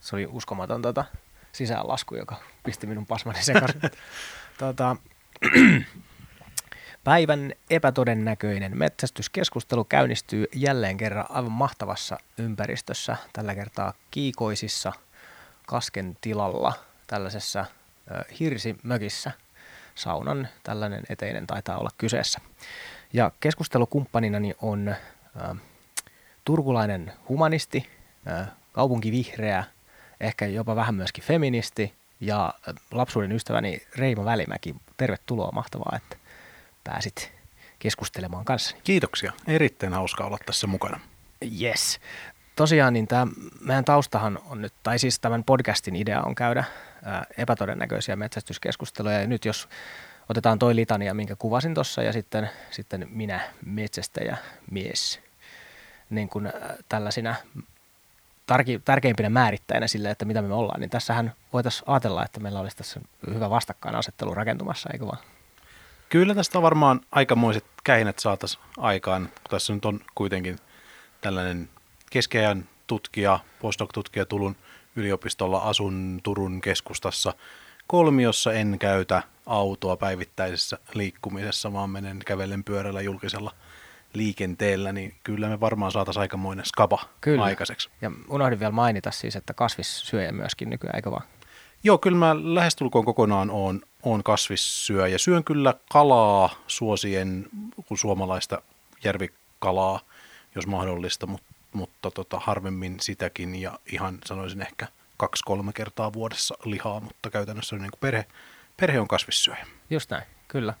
Se oli uskomaton tota, sisäänlasku, joka pisti minun pasmani sekaisin. tota, Päivän epätodennäköinen metsästyskeskustelu käynnistyy jälleen kerran aivan mahtavassa ympäristössä, tällä kertaa kiikoisissa kasken tilalla, tällaisessa ö, hirsimökissä. Saunan tällainen eteinen taitaa olla kyseessä. Ja keskustelukumppaninani on ö, turkulainen humanisti, ö, kaupunkivihreä, ehkä jopa vähän myöskin feministi ja lapsuuden ystäväni Reimo Välimäki. Tervetuloa, mahtavaa, että pääsit keskustelemaan kanssani. Kiitoksia. Erittäin hauska olla tässä mukana. Yes. Tosiaan niin tämä meidän taustahan on nyt, tai siis tämän podcastin idea on käydä ää, epätodennäköisiä metsästyskeskusteluja. Ja nyt jos otetaan toi litania, minkä kuvasin tuossa, ja sitten, sitten minä metsästäjä mies, niin kuin tällaisina tärkeimpinä määrittäjänä sille, että mitä me ollaan, niin tässähän voitaisiin ajatella, että meillä olisi tässä hyvä vastakkainasettelu rakentumassa, eikö vaan? Kyllä tästä varmaan aikamoiset kähinät saataisiin aikaan, kun tässä nyt on kuitenkin tällainen keskeään tutkija, postdoc-tutkija Tulun yliopistolla asun Turun keskustassa kolmiossa, en käytä autoa päivittäisessä liikkumisessa, vaan menen kävellen pyörällä julkisella liikenteellä, niin kyllä me varmaan saataisiin aikamoinen skapa kyllä. aikaiseksi. Ja unohdin vielä mainita siis, että kasvissyöjä myöskin nykyään, eikö vaan? Joo, kyllä mä lähestulkoon kokonaan on, on kasvissyöjä. Syön kyllä kalaa suosien suomalaista järvikalaa, jos mahdollista, mutta, mutta tota, harvemmin sitäkin ja ihan sanoisin ehkä kaksi-kolme kertaa vuodessa lihaa, mutta käytännössä niin kuin perhe, perhe on kasvissyöjä. Just näin, kyllä.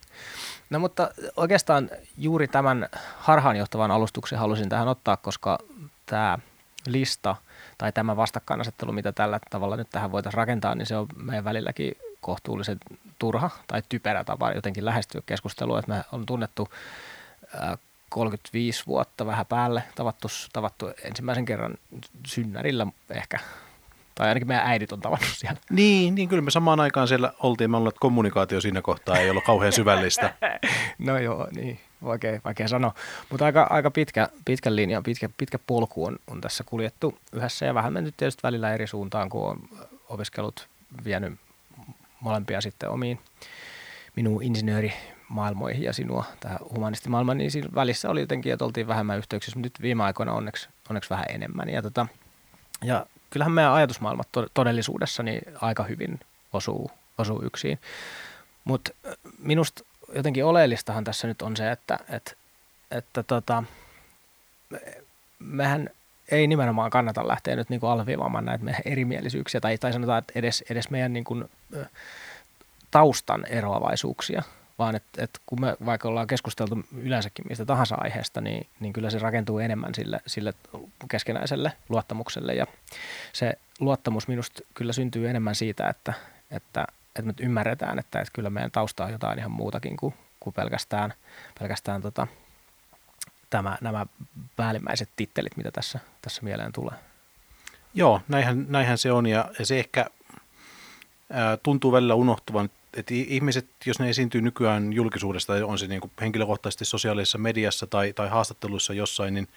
No mutta oikeastaan juuri tämän harhaanjohtavan alustuksen halusin tähän ottaa, koska tämä lista – tai tämä vastakkainasettelu, mitä tällä tavalla nyt tähän voitaisiin rakentaa, niin se on meidän välilläkin kohtuullisen turha tai typerä tapa jotenkin lähestyä keskustelua, että me on tunnettu 35 vuotta vähän päälle, tavattu, tavattu ensimmäisen kerran synnärillä ehkä, tai ainakin meidän äidit on tavannut siellä. Niin, niin kyllä me samaan aikaan siellä oltiin, me ollaan, että kommunikaatio siinä kohtaa ei ollut kauhean syvällistä. no joo, niin vaikea, vaikea sanoa. Mutta aika, aika pitkä, pitkä linja, pitkä, pitkä polku on, on tässä kuljettu yhdessä ja vähän mennyt tietysti välillä eri suuntaan, kun on opiskellut vienyt molempia sitten omiin minun insinöörimaailmoihin ja sinua tähän humanistimaailmaan, niin siinä välissä oli jotenkin, että oltiin vähemmän yhteyksissä, mutta nyt viime aikoina onneksi, onneksi vähän enemmän. Ja, tota, ja kyllähän meidän ajatusmaailmat todellisuudessa niin aika hyvin osuu, osuu yksin. Mutta minusta jotenkin oleellistahan tässä nyt on se, että, että, että tota, mehän ei nimenomaan kannata lähteä nyt niin kuin alviivaamaan näitä meidän erimielisyyksiä tai, tai sanotaan, että edes, edes meidän niin kuin, taustan eroavaisuuksia, vaan että, että kun me vaikka ollaan keskusteltu yleensäkin mistä tahansa aiheesta, niin, niin kyllä se rakentuu enemmän sille, sille keskenäiselle luottamukselle ja se luottamus minusta kyllä syntyy enemmän siitä, että, että että me ymmärretään, että, että kyllä meidän tausta on jotain ihan muutakin kuin, kuin pelkästään, pelkästään tota, tämä, nämä päällimmäiset tittelit, mitä tässä, tässä mieleen tulee. Joo, näinhän, näinhän se on ja, ja se ehkä ää, tuntuu välillä unohtuvan, että ihmiset, jos ne esiintyy nykyään julkisuudesta, on se niin kuin henkilökohtaisesti sosiaalisessa mediassa tai, tai haastatteluissa jossain, niin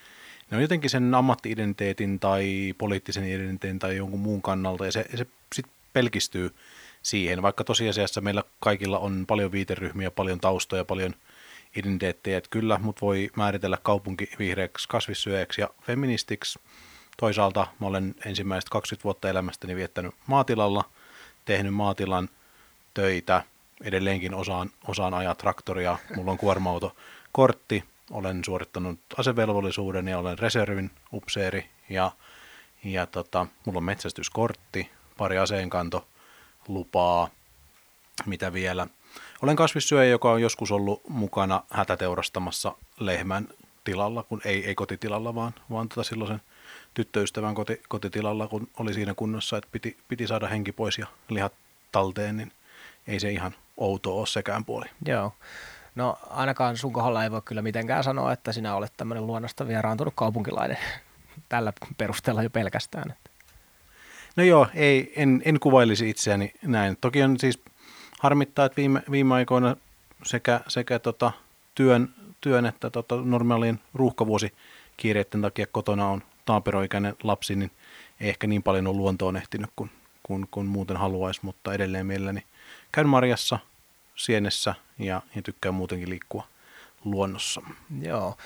ne on jotenkin sen ammatti-identiteetin tai poliittisen identiteetin tai jonkun muun kannalta, ja se, se sitten pelkistyy siihen, vaikka tosiasiassa meillä kaikilla on paljon viiteryhmiä, paljon taustoja, paljon identiteettejä, että kyllä mut voi määritellä kaupunki vihreäksi kasvissyöjäksi ja feministiksi. Toisaalta mä olen ensimmäiset 20 vuotta elämästäni viettänyt maatilalla, tehnyt maatilan töitä, edelleenkin osaan, osaan ajaa traktoria, mulla on kuorma kortti, olen suorittanut asevelvollisuuden ja olen reservin upseeri. Ja, ja tota, mulla on metsästyskortti, pari aseenkanto lupaa, mitä vielä. Olen kasvissyöjä, joka on joskus ollut mukana hätäteurastamassa lehmän tilalla, kun ei, ei kotitilalla, vaan, vaan tota silloisen tyttöystävän koti, kotitilalla, kun oli siinä kunnossa, että piti, piti saada henki pois ja lihat talteen, niin ei se ihan outo ole sekään puoli. Joo. No ainakaan sun kohdalla ei voi kyllä mitenkään sanoa, että sinä olet tämmöinen luonnosta vieraantunut kaupunkilainen tällä perusteella jo pelkästään. No joo, ei, en, en kuvailisi itseäni näin. Toki on siis harmittaa, että viime, viime aikoina sekä, sekä tota, työn, työn että tota, normaalien ruuhkavuosikiireiden takia kotona on taaperoikäinen lapsi, niin ei ehkä niin paljon ole luontoon ehtinyt kuin, kuin, kuin muuten haluaisi, mutta edelleen mielelläni käyn marjassa, sienessä ja, ja tykkään muutenkin liikkua luonnossa. Joo.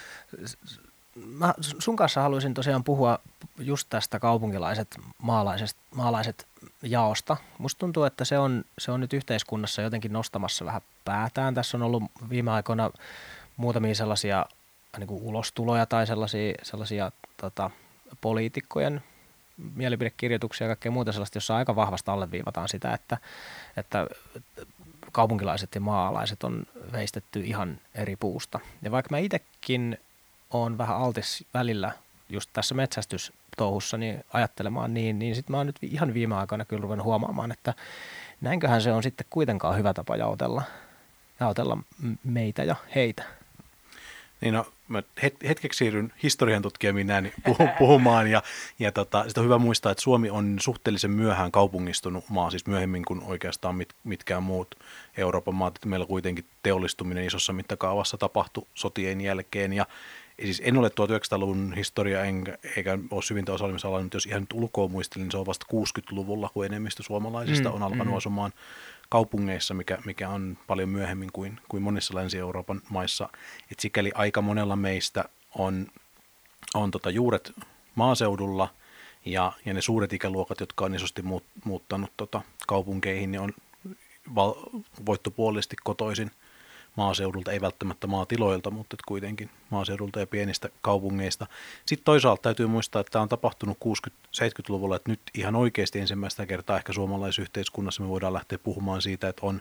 Mä sun kanssa haluaisin tosiaan puhua just tästä kaupunkilaiset maalaiset, maalaiset jaosta. Musta tuntuu, että se on, se on nyt yhteiskunnassa jotenkin nostamassa vähän päätään. Tässä on ollut viime aikoina muutamia sellaisia niin kuin ulostuloja tai sellaisia, sellaisia tota, poliitikkojen mielipidekirjoituksia ja kaikkea muuta sellaista, jossa aika vahvasti alleviivataan sitä, että, että kaupunkilaiset ja maalaiset on veistetty ihan eri puusta. Ja vaikka mä itsekin on vähän altis välillä just tässä metsästystouhussa niin ajattelemaan niin, niin sitten mä oon nyt ihan viime aikoina kyllä ruvennut huomaamaan, että näinköhän se on sitten kuitenkaan hyvä tapa jaotella, jaotella meitä ja heitä. Niin no, mä hetkeksi siirryn historian tutkijamiin näin puhumaan ja, ja tota, sitten on hyvä muistaa, että Suomi on suhteellisen myöhään kaupungistunut maa, siis myöhemmin kuin oikeastaan mit, mitkään muut Euroopan maat. Meillä kuitenkin teollistuminen isossa mittakaavassa tapahtui sotien jälkeen ja siis en ole 1900-luvun historia enkä, eikä ole syvintä osallistumisalaa, mutta jos ihan nyt ulkoa muistelin, niin se on vasta 60-luvulla, kun enemmistö suomalaisista mm, on alkanut mm. asumaan kaupungeissa, mikä, mikä on paljon myöhemmin kuin, kuin monissa Länsi-Euroopan maissa. Et sikäli aika monella meistä on, on tota juuret maaseudulla ja, ja ne suuret ikäluokat, jotka on isosti muut, muuttanut tota kaupunkeihin, niin on val, voittopuolisesti kotoisin – maaseudulta, ei välttämättä maatiloilta, mutta kuitenkin maaseudulta ja pienistä kaupungeista. Sitten toisaalta täytyy muistaa, että tämä on tapahtunut 60-70-luvulla, että nyt ihan oikeasti ensimmäistä kertaa ehkä suomalaisessa yhteiskunnassa me voidaan lähteä puhumaan siitä, että on,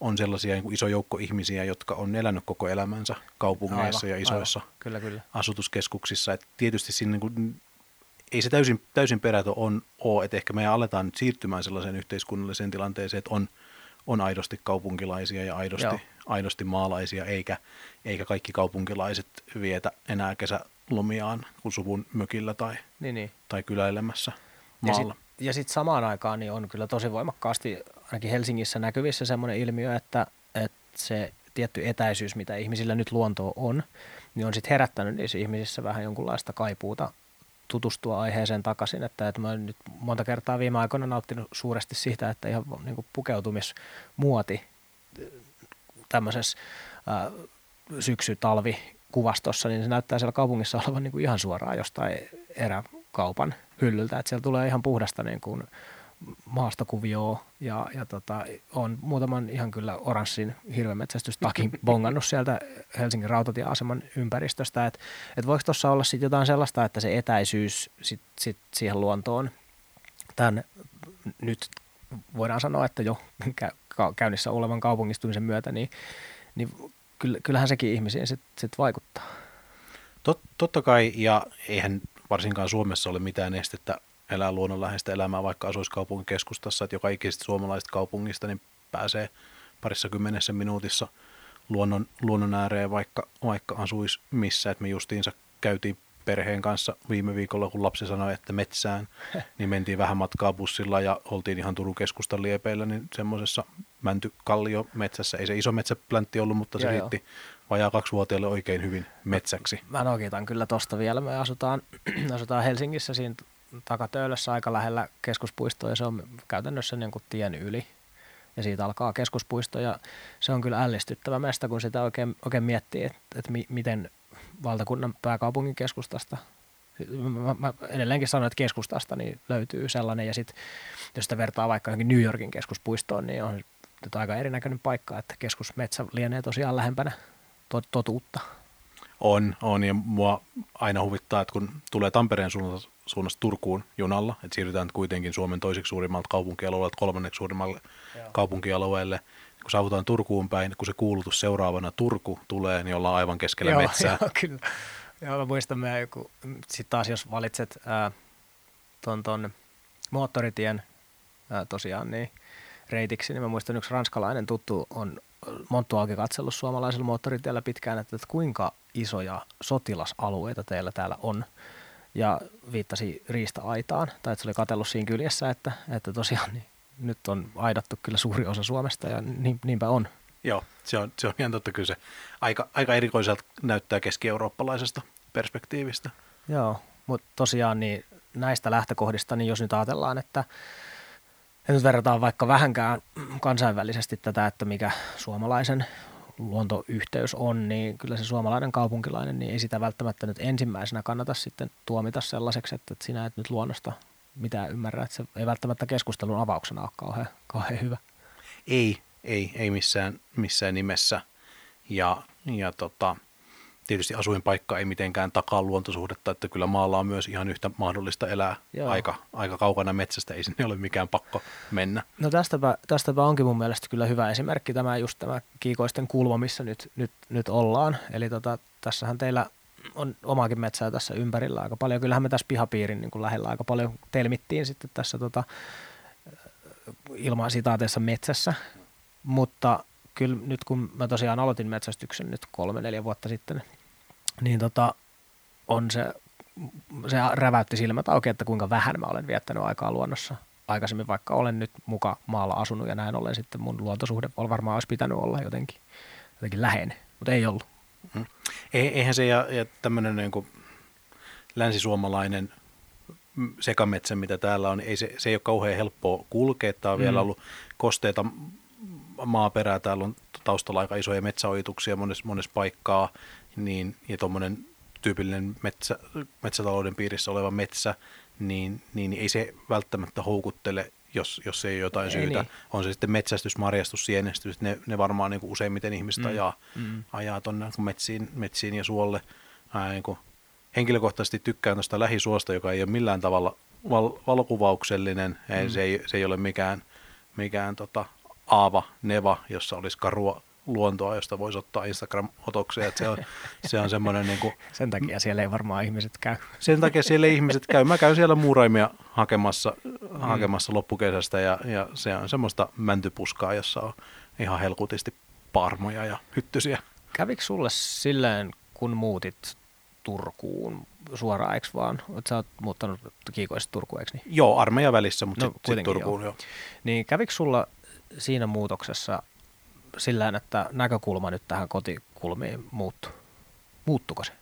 on sellaisia niin kuin iso joukko ihmisiä, jotka on elänyt koko elämänsä kaupungeissa aivan, ja isoissa aivan. Kyllä, kyllä. asutuskeskuksissa. Et tietysti siinä niin kuin, ei se täysin, täysin perätö on, ole, että ehkä me aletaan nyt siirtymään sellaiseen yhteiskunnalliseen tilanteeseen, että on, on aidosti kaupunkilaisia ja aidosti, Joo aidosti maalaisia, eikä, eikä kaikki kaupunkilaiset vietä enää kesälomiaan kuin suvun mökillä tai, niin, niin. tai kyläilemässä maalla. Ja sitten sit samaan aikaan niin on kyllä tosi voimakkaasti ainakin Helsingissä näkyvissä semmoinen ilmiö, että, että se tietty etäisyys, mitä ihmisillä nyt luontoa on, niin on sitten herättänyt niissä ihmisissä vähän jonkunlaista kaipuuta tutustua aiheeseen takaisin, että, että mä olen nyt monta kertaa viime aikoina nauttinut suuresti siitä, että ihan niin kuin pukeutumismuoti tämmöisessä äh, syksy-talvi-kuvastossa, niin se näyttää siellä kaupungissa olevan niin kuin ihan suoraan jostain eräkaupan hyllyltä, että siellä tulee ihan puhdasta niin kuin maastokuvioa ja, ja tota, on muutaman ihan kyllä oranssin hirvemetsästystakin bongannut sieltä Helsingin rautatieaseman ympäristöstä, että et voiko tuossa olla sitten jotain sellaista, että se etäisyys sit, sit siihen luontoon tämän nyt voidaan sanoa, että jo käynnissä olevan kaupungistumisen myötä, niin, niin kyllähän sekin ihmisiin sitten sit vaikuttaa. Tot, totta kai, ja eihän varsinkaan Suomessa ole mitään estettä elää luonnonläheistä elämää, vaikka asuisi kaupungin keskustassa, että joka ikisestä suomalaisesta kaupungista niin pääsee parissa kymmenessä minuutissa luonnon, luonnon ääreen, vaikka, vaikka asuisi missä, että me justiinsa käytiin perheen kanssa viime viikolla, kun lapsi sanoi, että metsään, niin mentiin vähän matkaa bussilla ja oltiin ihan Turun keskustan liepeillä, niin semmoisessa mäntykallio metsässä. Ei se iso metsäpläntti ollut, mutta se riitti vajaa kaksivuotiaalle oikein hyvin metsäksi. Mä nokitan kyllä tosta vielä. Me asutaan, asutaan Helsingissä siinä takatöölössä aika lähellä keskuspuistoa ja se on käytännössä niin kuin tien yli. Ja siitä alkaa keskuspuisto ja se on kyllä ällistyttävä mestä, kun sitä oikein, oikein miettii, että, että mi, miten valtakunnan pääkaupungin keskustasta. Mä, mä edelleenkin sanon, että keskustasta niin löytyy sellainen, ja sitten jos sitä vertaa vaikka johonkin New Yorkin keskuspuistoon, niin on nyt aika erinäköinen paikka, että keskusmetsä lienee tosiaan lähempänä totuutta. On, on, ja mua aina huvittaa, että kun tulee Tampereen suunnasta, suunnasta Turkuun junalla, että siirrytään kuitenkin Suomen toiseksi suurimmalta kaupunkialueelta kolmanneksi suurimmalle Joo. kaupunkialueelle, kun saavutaan Turkuun päin, kun se kuulutus seuraavana Turku tulee, niin ollaan aivan keskellä joo, metsää. Joo, kyllä. Joo, mä muistan meidän joku, sitten taas jos valitset ää, ton, ton moottoritien ää, tosiaan niin reitiksi, niin mä muistan yksi ranskalainen tuttu on Monttualki katsellut suomalaisella moottoritiellä pitkään, että, että kuinka isoja sotilasalueita teillä täällä on ja viittasi riista-aitaan, tai että se oli katsellut siinä kyljessä, että, että tosiaan niin nyt on aidattu kyllä suuri osa Suomesta ja niin, niinpä on. Joo, se on, se on ihan totta kyllä se. Aika, aika erikoiselta näyttää keski-eurooppalaisesta perspektiivistä. Joo, mutta tosiaan niin näistä lähtökohdista, niin jos nyt ajatellaan, että ja nyt verrataan vaikka vähänkään kansainvälisesti tätä, että mikä suomalaisen luontoyhteys on, niin kyllä se suomalainen kaupunkilainen, niin ei sitä välttämättä nyt ensimmäisenä kannata sitten tuomita sellaiseksi, että sinä et nyt luonnosta mitään ymmärrä, että se ei välttämättä keskustelun avauksena ole kauhean, kauhean hyvä. Ei, ei, ei missään, missään nimessä. Ja, ja tota, tietysti asuinpaikka ei mitenkään takaa luontosuhdetta, että kyllä maalla on myös ihan yhtä mahdollista elää aika, aika kaukana metsästä, ei sinne ole mikään pakko mennä. No tästäpä, tästäpä onkin mun mielestä kyllä hyvä esimerkki tämä just tämä kiikoisten kulma, missä nyt, nyt, nyt ollaan. Eli tota, tässähän teillä on omaakin metsää tässä ympärillä aika paljon. Kyllähän me tässä pihapiirin niin kuin lähellä aika paljon telmittiin sitten tässä tota, ilman sitaateessa metsässä, mutta kyllä nyt kun mä tosiaan aloitin metsästyksen nyt kolme, neljä vuotta sitten, niin tota, on se, se räväytti silmät auki, että kuinka vähän mä olen viettänyt aikaa luonnossa. Aikaisemmin vaikka olen nyt muka maalla asunut ja näin ollen sitten mun luontosuhde on varmaan olisi pitänyt olla jotenkin, jotenkin läheinen, mutta ei ollut. Mm. Eihän se ja, ja tämmöinen niin kuin länsisuomalainen sekametsä, mitä täällä on, ei se, se ei ole kauhean helppoa kulkea. Tämä on mm. vielä ollut kosteita maaperää, täällä on taustalla aika isoja metsäojituksia monessa, monessa paikkaa, niin, ja tuommoinen tyypillinen metsä, metsätalouden piirissä oleva metsä, niin, niin ei se välttämättä houkuttele, jos, jos ei ole jotain ei, syytä. Niin. On se sitten metsästys, marjastus, sienestys, ne, ne varmaan niin kuin useimmiten ihmistä mm. ajaa, mm. ajaa tuonne metsiin, metsiin ja suolle. Ää, niin kuin henkilökohtaisesti tykkään tuosta lähisuosta, joka ei ole millään tavalla val- valokuvauksellinen, mm. se, ei, se ei ole mikään, mikään tota, aava, neva, jossa olisi karua luontoa, josta voisi ottaa Instagram-otoksia. Että se on, se on semmoinen niin kuin, Sen takia siellä ei varmaan ihmiset käy. Sen takia siellä ei ihmiset käy. Mä käyn siellä muuraimia hakemassa, mm. hakemassa loppukesästä ja, ja se on semmoista mäntypuskaa, jossa on ihan helkutisti parmoja ja hyttysiä. Kävikö sulle silleen, kun muutit Turkuun suoraan, eikö vaan? Oletko sä oot muuttanut kiikoista Turkuun, eikö niin? Joo, armeijan välissä, mutta no, sitten sit Turkuun joo. joo. Niin kävikö sulla siinä muutoksessa sillä että näkökulma nyt tähän kotikulmiin muuttuu? Muuttuko se?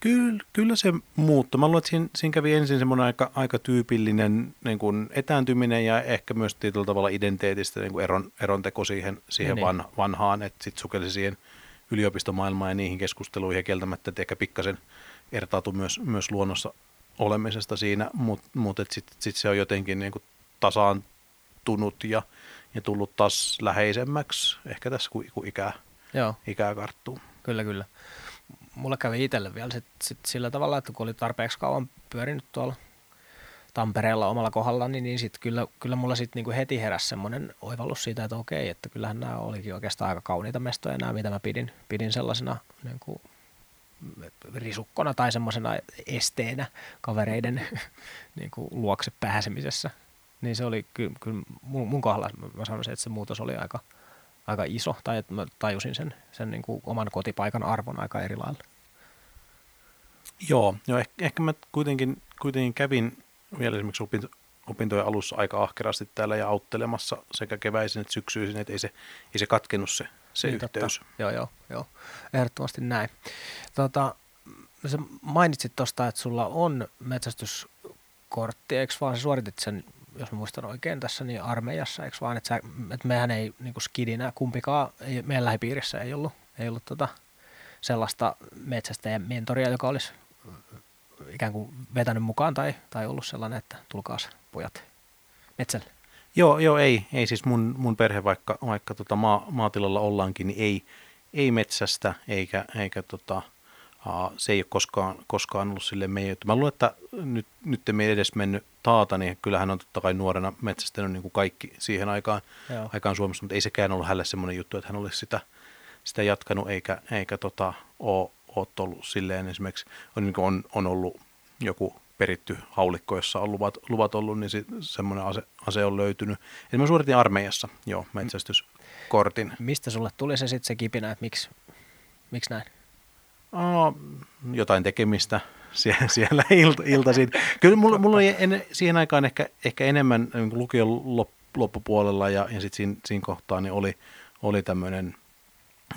Kyllä, kyllä se muuttui. Mä luulen, että siinä, siinä kävi ensin semmoinen aika, aika tyypillinen niin kuin etääntyminen ja ehkä myös tietyllä tavalla identiteetistä niin kuin eron, eronteko siihen, siihen niin. van, vanhaan, että sitten sukelsi siihen yliopistomaailmaan ja niihin keskusteluihin ja kieltämättä, että ehkä pikkasen ertautui myös, myös luonnossa olemisesta siinä, mutta mut, sitten sit se on jotenkin niin kuin tasaantunut ja ja tullut taas läheisemmäksi ehkä tässä, kun, kun ikää, Joo. ikää karttuu. Kyllä, kyllä. Mulla kävi itselle vielä sit, sit sillä tavalla, että kun oli tarpeeksi kauan pyörinyt tuolla Tampereella omalla kohdalla, niin, niin sit kyllä, kyllä mulla sitten niinku heti heräsi semmoinen oivallus siitä, että okei, että kyllähän nämä olikin oikeastaan aika kauniita mestoja nämä, mitä mä pidin, pidin sellaisena niin kuin risukkona tai semmoisena esteenä kavereiden niin kuin luokse pääsemisessä niin se oli kyllä, kyllä mun, mun kohdalla mä sanoisin, että se muutos oli aika, aika iso, tai että mä tajusin sen, sen niin kuin oman kotipaikan arvon aika eri lailla. Joo, joo ehkä, ehkä mä kuitenkin, kuitenkin kävin vielä esimerkiksi opinto, opintojen alussa aika ahkerasti täällä ja auttelemassa sekä keväisin että syksyisin, että ei se, ei se katkennut se, se niin, yhteys. Totta. Joo, joo, joo, ehdottomasti näin. Tota, sä mainitsit tuosta, että sulla on metsästyskortti, eikö vaan sä suoritit sen jos mä muistan oikein tässä, niin armeijassa, eikö vaan, että, sä, että mehän ei niin kuin skidinä kumpikaan, ei, meidän lähipiirissä ei ollut, ei ollut tota, sellaista metsästäjän mentoria, joka olisi ikään kuin vetänyt mukaan tai, tai ollut sellainen, että tulkaas pojat metsälle. Joo, joo ei, ei siis mun, mun perhe, vaikka, vaikka tota maa, maatilalla ollaankin, niin ei, ei metsästä eikä, eikä tota, se ei ole koskaan, koskaan ollut sille meidän Mä luulen, että nyt, nyt me ei edes mennyt taata, niin kyllähän on totta kai nuorena metsästänyt niin kuin kaikki siihen aikaan, aikaan Suomessa, mutta ei sekään ollut hänelle semmoinen juttu, että hän olisi sitä, sitä jatkanut, eikä, eikä tota, ole, ole ollut silleen esimerkiksi, on, niin on, on ollut joku peritty haulikko, jossa on luvat, luvat ollut, niin sit, semmoinen ase, ase on löytynyt. Eli mä suoritin armeijassa jo metsästyskortin. Mistä sulle tuli se sitten se kipinä, että miksi, miksi näin? Oh, jotain tekemistä siellä, siellä ilta, iltaisin. Kyllä mulla, mulla oli en, siihen aikaan ehkä, ehkä enemmän niin lukion loppupuolella ja, ja sitten siinä, siinä kohtaa niin oli, oli tämmöinen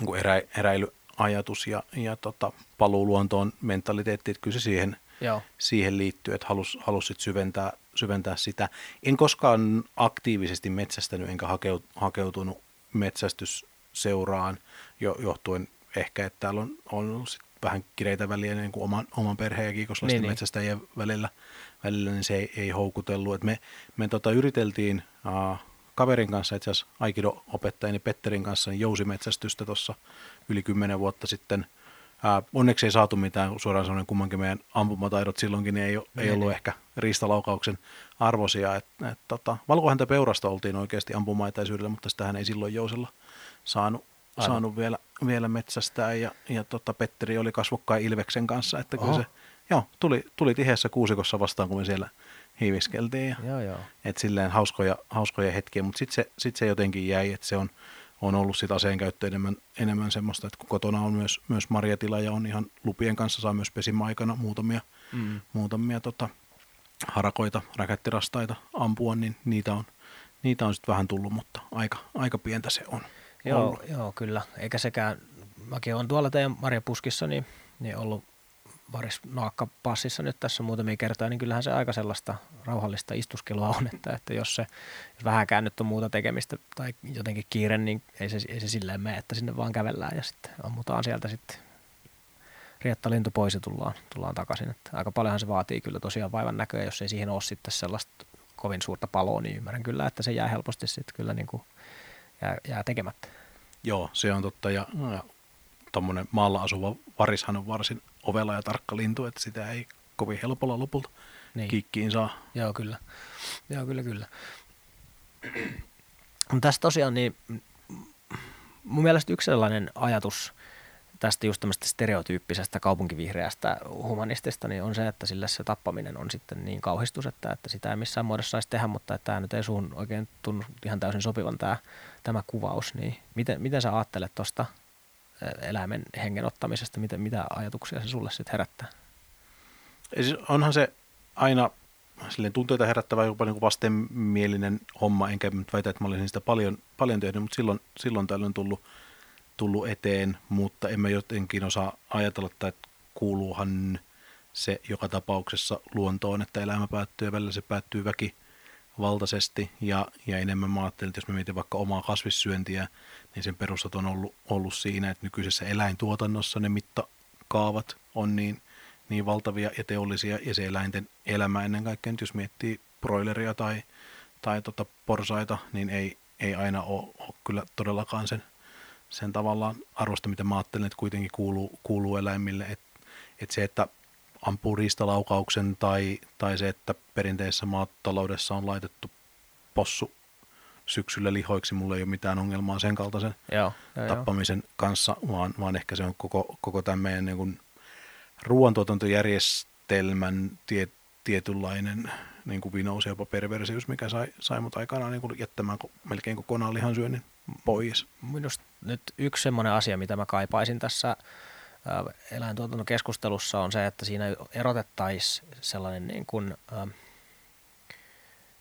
niin erä, eräilyajatus ja, ja tota, paluu luontoon mentaliteetti, että kyllä se siihen, Joo. siihen liittyy, että halus, halus sit syventää, syventää sitä. En koskaan aktiivisesti metsästänyt enkä hakeut, hakeutunut metsästysseuraan jo, johtuen ehkä, että täällä on, on ollut sit vähän kireitä väliä niin kuin oman, oman perheen ja kiikoslaisten Niin, niin, niin. metsästäjien välillä, välillä, niin se ei, ei houkutellut. Et me me tota, yriteltiin uh, kaverin kanssa, itse asiassa Aikido-opettajani Petterin kanssa, niin jousimetsästystä tuossa yli kymmenen vuotta sitten. Uh, onneksi ei saatu mitään, suoraan sanoen kummankin meidän ampumataidot silloinkin niin ei, ei Niin, ollut niin. ehkä riistalaukauksen arvoisia. Et, et, tota, valkohäntä peurasta oltiin oikeasti ampumaetaisyydellä, mutta sitähän ei silloin jousella saanut, Aivan. saanut vielä, vielä metsästää. Ja, ja tota, Petteri oli kasvokkain Ilveksen kanssa, että kyllä se joo, tuli, tuli tiheässä kuusikossa vastaan, kun me siellä hiiviskeltiin. Ja, Joo, joo. et silleen hauskoja, hauskoja hetkiä, mutta sitten se, sit se jotenkin jäi, että se on, on ollut sit aseen käyttö enemmän, enemmän semmoista, että kun kotona on myös, myös marjatila ja on ihan lupien kanssa saa myös pesimäaikana muutamia, Mm. muutamia tota, harakoita, räkättirastaita ampua, niin niitä on, niitä on sitten vähän tullut, mutta aika, aika pientä se on. Joo, ollut. joo, kyllä. Eikä sekään, mäkin olen tuolla teidän Marjapuskissa, niin, niin ollut varis naakka passissa nyt tässä muutamia kertoja, niin kyllähän se aika sellaista rauhallista istuskelua on, että, että jos se jos vähänkään nyt on muuta tekemistä tai jotenkin kiire, niin ei se, ei se silleen mene, että sinne vaan kävellään ja sitten ammutaan sieltä sitten riettalintu pois ja tullaan, tullaan takaisin. Että aika paljonhan se vaatii kyllä tosiaan vaivan näköä, jos ei siihen ole sitten sellaista kovin suurta paloa, niin ymmärrän kyllä, että se jää helposti sitten kyllä niin kuin jää, jää tekemättä. Joo, se on totta. Ja, ja tuommoinen maalla asuva varishan on varsin ovela ja tarkka lintu, että sitä ei kovin helpolla lopulta Niin. kikkiin saa. Joo, kyllä. Joo, kyllä, kyllä. Tässä tosiaan niin mun mielestä yksi sellainen ajatus tästä just tämmöistä stereotyyppisestä kaupunkivihreästä humanistista niin on se, että sille se tappaminen on sitten niin kauhistus, että, että sitä ei missään muodossa saisi tehdä, mutta että tämä nyt ei suun oikein tunnu ihan täysin sopivan tämä, tämä kuvaus. Niin miten, miten sä ajattelet tuosta eläimen hengen ottamisesta, miten, mitä ajatuksia se sulle sitten herättää? Siis Onhan se aina silleen tunteita herättävä jopa niin vastenmielinen homma, enkä nyt väitä, että mä olisin sitä paljon, paljon tehnyt, mutta silloin, silloin tällöin tullut, tullut eteen, mutta en mä jotenkin osaa ajatella, että kuuluuhan se joka tapauksessa luontoon, että elämä päättyy ja välillä se päättyy väkivaltaisesti. Ja, ja enemmän mä ajattelin, että jos mä mietin vaikka omaa kasvissyöntiä, niin sen perustat on ollut, ollut siinä, että nykyisessä eläintuotannossa ne mittakaavat on niin, niin valtavia ja teollisia ja se eläinten elämä ennen kaikkea, nyt jos miettii broileria tai, tai tota porsaita, niin ei, ei aina ole, ole kyllä todellakaan sen, sen tavallaan arvosta, mitä mä ajattelen, että kuitenkin kuuluu, kuuluu eläimille. Että et se, että ampuu riistalaukauksen tai, tai se, että perinteisessä maataloudessa on laitettu possu syksyllä lihoiksi, mulla ei ole mitään ongelmaa sen kaltaisen Joo, joo, joo. tappamisen kanssa, vaan, vaan ehkä se on koko, koko tämän meidän niin kuin ruoantuotantojärjestelmän tie, tietynlainen niin kuin vinous ja jopa perversius, mikä sai, sai mut aikanaan niin kuin jättämään melkein kokonaan lihansyönnin pois. Minusta nyt yksi semmoinen asia, mitä mä kaipaisin tässä ää, eläintuotantokeskustelussa on se, että siinä erotettaisiin sellainen niin kuin, ää,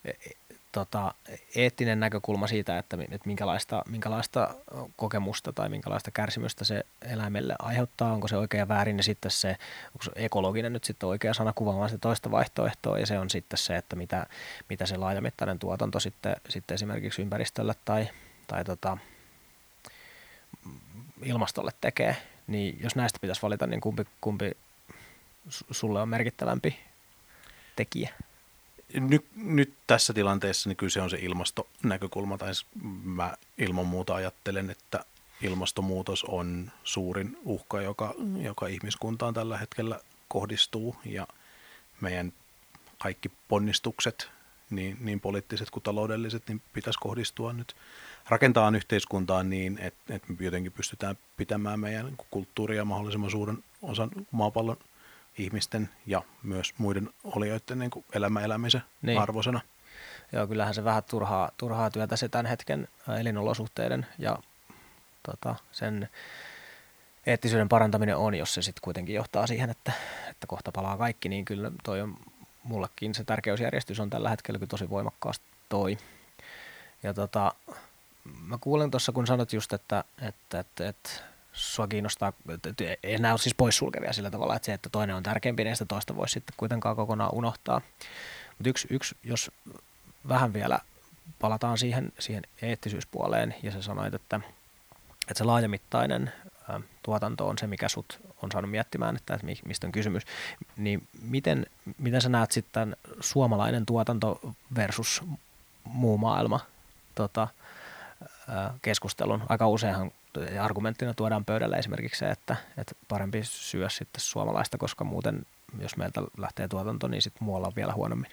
e- e- tota, eettinen näkökulma siitä, että, että minkälaista, minkälaista kokemusta tai minkälaista kärsimystä se eläimelle aiheuttaa, onko se oikein ja väärin, ja sitten se, onko se ekologinen nyt sitten oikea sana kuvaamaan sitä toista vaihtoehtoa, ja se on sitten se, että mitä, mitä se laajamittainen tuotanto sitten, sitten esimerkiksi ympäristölle tai, tai tota, ilmastolle tekee, niin jos näistä pitäisi valita, niin kumpi, kumpi su- sulle on merkittävämpi tekijä? Nyt, nyt tässä tilanteessa niin kyllä se on se ilmastonäkökulma, tai s- mä ilman muuta ajattelen, että ilmastonmuutos on suurin uhka, joka, joka ihmiskuntaan tällä hetkellä kohdistuu, ja meidän kaikki ponnistukset, niin, niin poliittiset kuin taloudelliset, niin pitäisi kohdistua nyt rakentaa yhteiskuntaan niin, että, että me jotenkin pystytään pitämään meidän niin kulttuuria mahdollisimman suuren osan maapallon ihmisten ja myös muiden olijoiden niin kuin elämä elämisen Niin. arvoisena. Joo, kyllähän se vähän turhaa, turhaa työtä se tämän hetken elinolosuhteiden ja tota, sen eettisyyden parantaminen on, jos se sitten kuitenkin johtaa siihen, että, että kohta palaa kaikki, niin kyllä toi on mullekin se tärkeysjärjestys on tällä hetkellä kyllä tosi voimakkaasti toi. Ja tota, mä kuulen tuossa, kun sanot just, että, että, että, että sua kiinnostaa, ei nämä ole siis poissulkevia sillä tavalla, että se, että toinen on tärkeämpi, niin sitä toista voisi sitten kuitenkaan kokonaan unohtaa. Mutta yksi, yksi, jos vähän vielä palataan siihen, siihen eettisyyspuoleen ja sä sanoit, että, että se laajamittainen ä, tuotanto on se, mikä sut on saanut miettimään, että, että mistä on kysymys, niin miten, miten sä näet sitten suomalainen tuotanto versus muu maailma tota, keskustelun? Aika useinhan argumenttina tuodaan pöydälle esimerkiksi se, että, että parempi syö sitten suomalaista, koska muuten jos meiltä lähtee tuotanto, niin sitten muualla on vielä huonommin.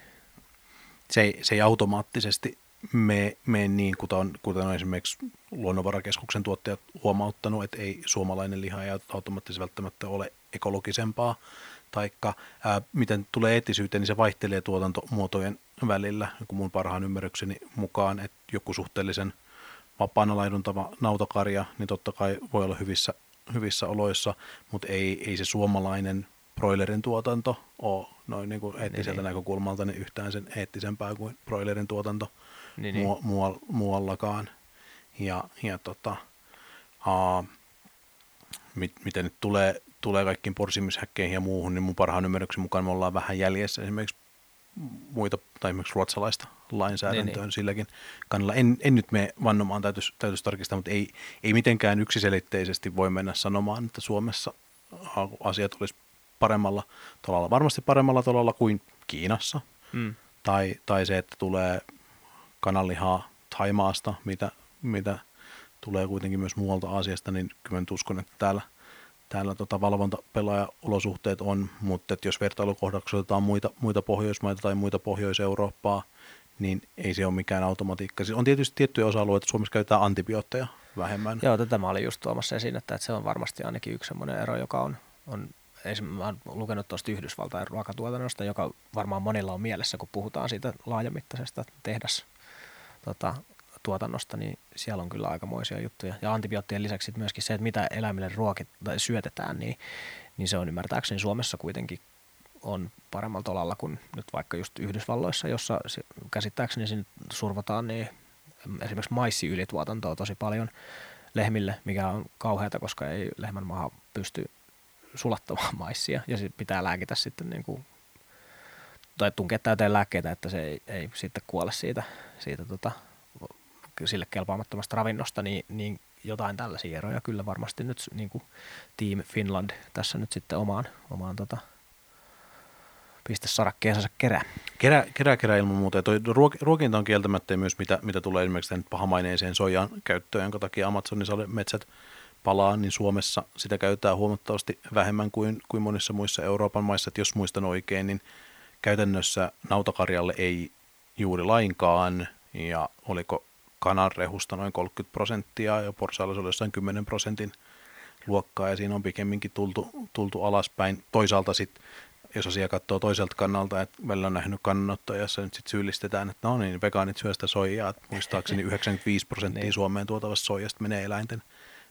Se ei, se ei automaattisesti mene, mene niin, kuten kuten on esimerkiksi Luonnonvarakeskuksen tuottajat huomauttanut, että ei suomalainen liha ei automaattisesti välttämättä ole ekologisempaa, taikka ää, miten tulee eettisyyteen, niin se vaihtelee tuotantomuotojen välillä, kun mun parhaan ymmärrykseni mukaan, että joku suhteellisen – vapaana laiduntava nautakarja, niin totta kai voi olla hyvissä, hyvissä oloissa, mutta ei, ei se suomalainen broilerin tuotanto ole noin niin kuin eettiseltä niin, näkökulmalta niin yhtään sen eettisempää kuin broilerin tuotanto niin, niin. Muu, muuallakaan. Ja, ja tota, aa, mit, miten nyt tulee, tulee kaikkiin porsimishäkkeihin ja muuhun, niin mun parhaan ymmärryksen mukaan me ollaan vähän jäljessä esimerkiksi muita, tai esimerkiksi ruotsalaista lainsäädäntöön niin, niin. silläkin kannalla. En, en nyt mene vannomaan, täytyisi, täytyisi tarkistaa, mutta ei, ei mitenkään yksiselitteisesti voi mennä sanomaan, että Suomessa asiat olisi paremmalla tolalla. Varmasti paremmalla tolalla kuin Kiinassa. Mm. Tai, tai se, että tulee kananlihaa Taimaasta, mitä, mitä tulee kuitenkin myös muualta asiasta, niin kyllä uskon, että täällä – täällä tota valvontapelaajaolosuhteet on, mutta että jos vertailukohdaksi otetaan muita, muita Pohjoismaita tai muita Pohjois-Eurooppaa, niin ei se ole mikään automatiikka. Siis on tietysti tiettyjä osa-alueita, Suomessa käytetään antibiootteja vähemmän. Joo, tätä mä olin just tuomassa esiin, että, että se on varmasti ainakin yksi sellainen ero, joka on, on mä olen lukenut tuosta Yhdysvaltain ruokatuotannosta, joka varmaan monilla on mielessä, kun puhutaan siitä laajamittaisesta tehdas tota, tuotannosta, niin siellä on kyllä aikamoisia juttuja. Ja antibioottien lisäksi myöskin se, että mitä eläimille ruokit, tai syötetään, niin, niin se on ymmärtääkseni Suomessa kuitenkin on paremmalla tolalla kuin nyt vaikka just Yhdysvalloissa, jossa käsittääkseni sinne survotaan niin esimerkiksi maissiylituotantoa tosi paljon lehmille, mikä on kauheata, koska ei lehmän maahan pysty sulattamaan maissia ja sit pitää lääkitä sitten niin kuin, tai tunkea täyteen lääkkeitä, että se ei, ei sitten kuole siitä, siitä tota, sille kelpaamattomasta ravinnosta, niin, niin jotain tällaisia eroja kyllä varmasti nyt niin kuin Team Finland tässä nyt sitten omaan, omaan tota, pistesarakkeeseensa kerää. Kerää, kerää, kerää ilman muuta. Ja toi ruokinta on kieltämättä myös, mitä, mitä tulee esimerkiksi tämän pahamaineeseen sojan käyttöön, jonka takia Amazonin metsät palaa, niin Suomessa sitä käytetään huomattavasti vähemmän kuin, kuin monissa muissa Euroopan maissa. Että jos muistan oikein, niin käytännössä nautakarjalle ei juuri lainkaan, ja oliko kananrehusta noin 30 prosenttia ja porsailla se oli jossain 10 prosentin luokkaa ja siinä on pikemminkin tultu, tultu alaspäin. Toisaalta sitten, jos asia katsoo toiselta kannalta, että välillä on nähnyt kannanottoja, jossa nyt sitten syyllistetään, että no niin, vegaanit syö sitä soijaa, muistaakseni 95 prosenttia niin. Suomeen tuotavasta soijasta menee eläinten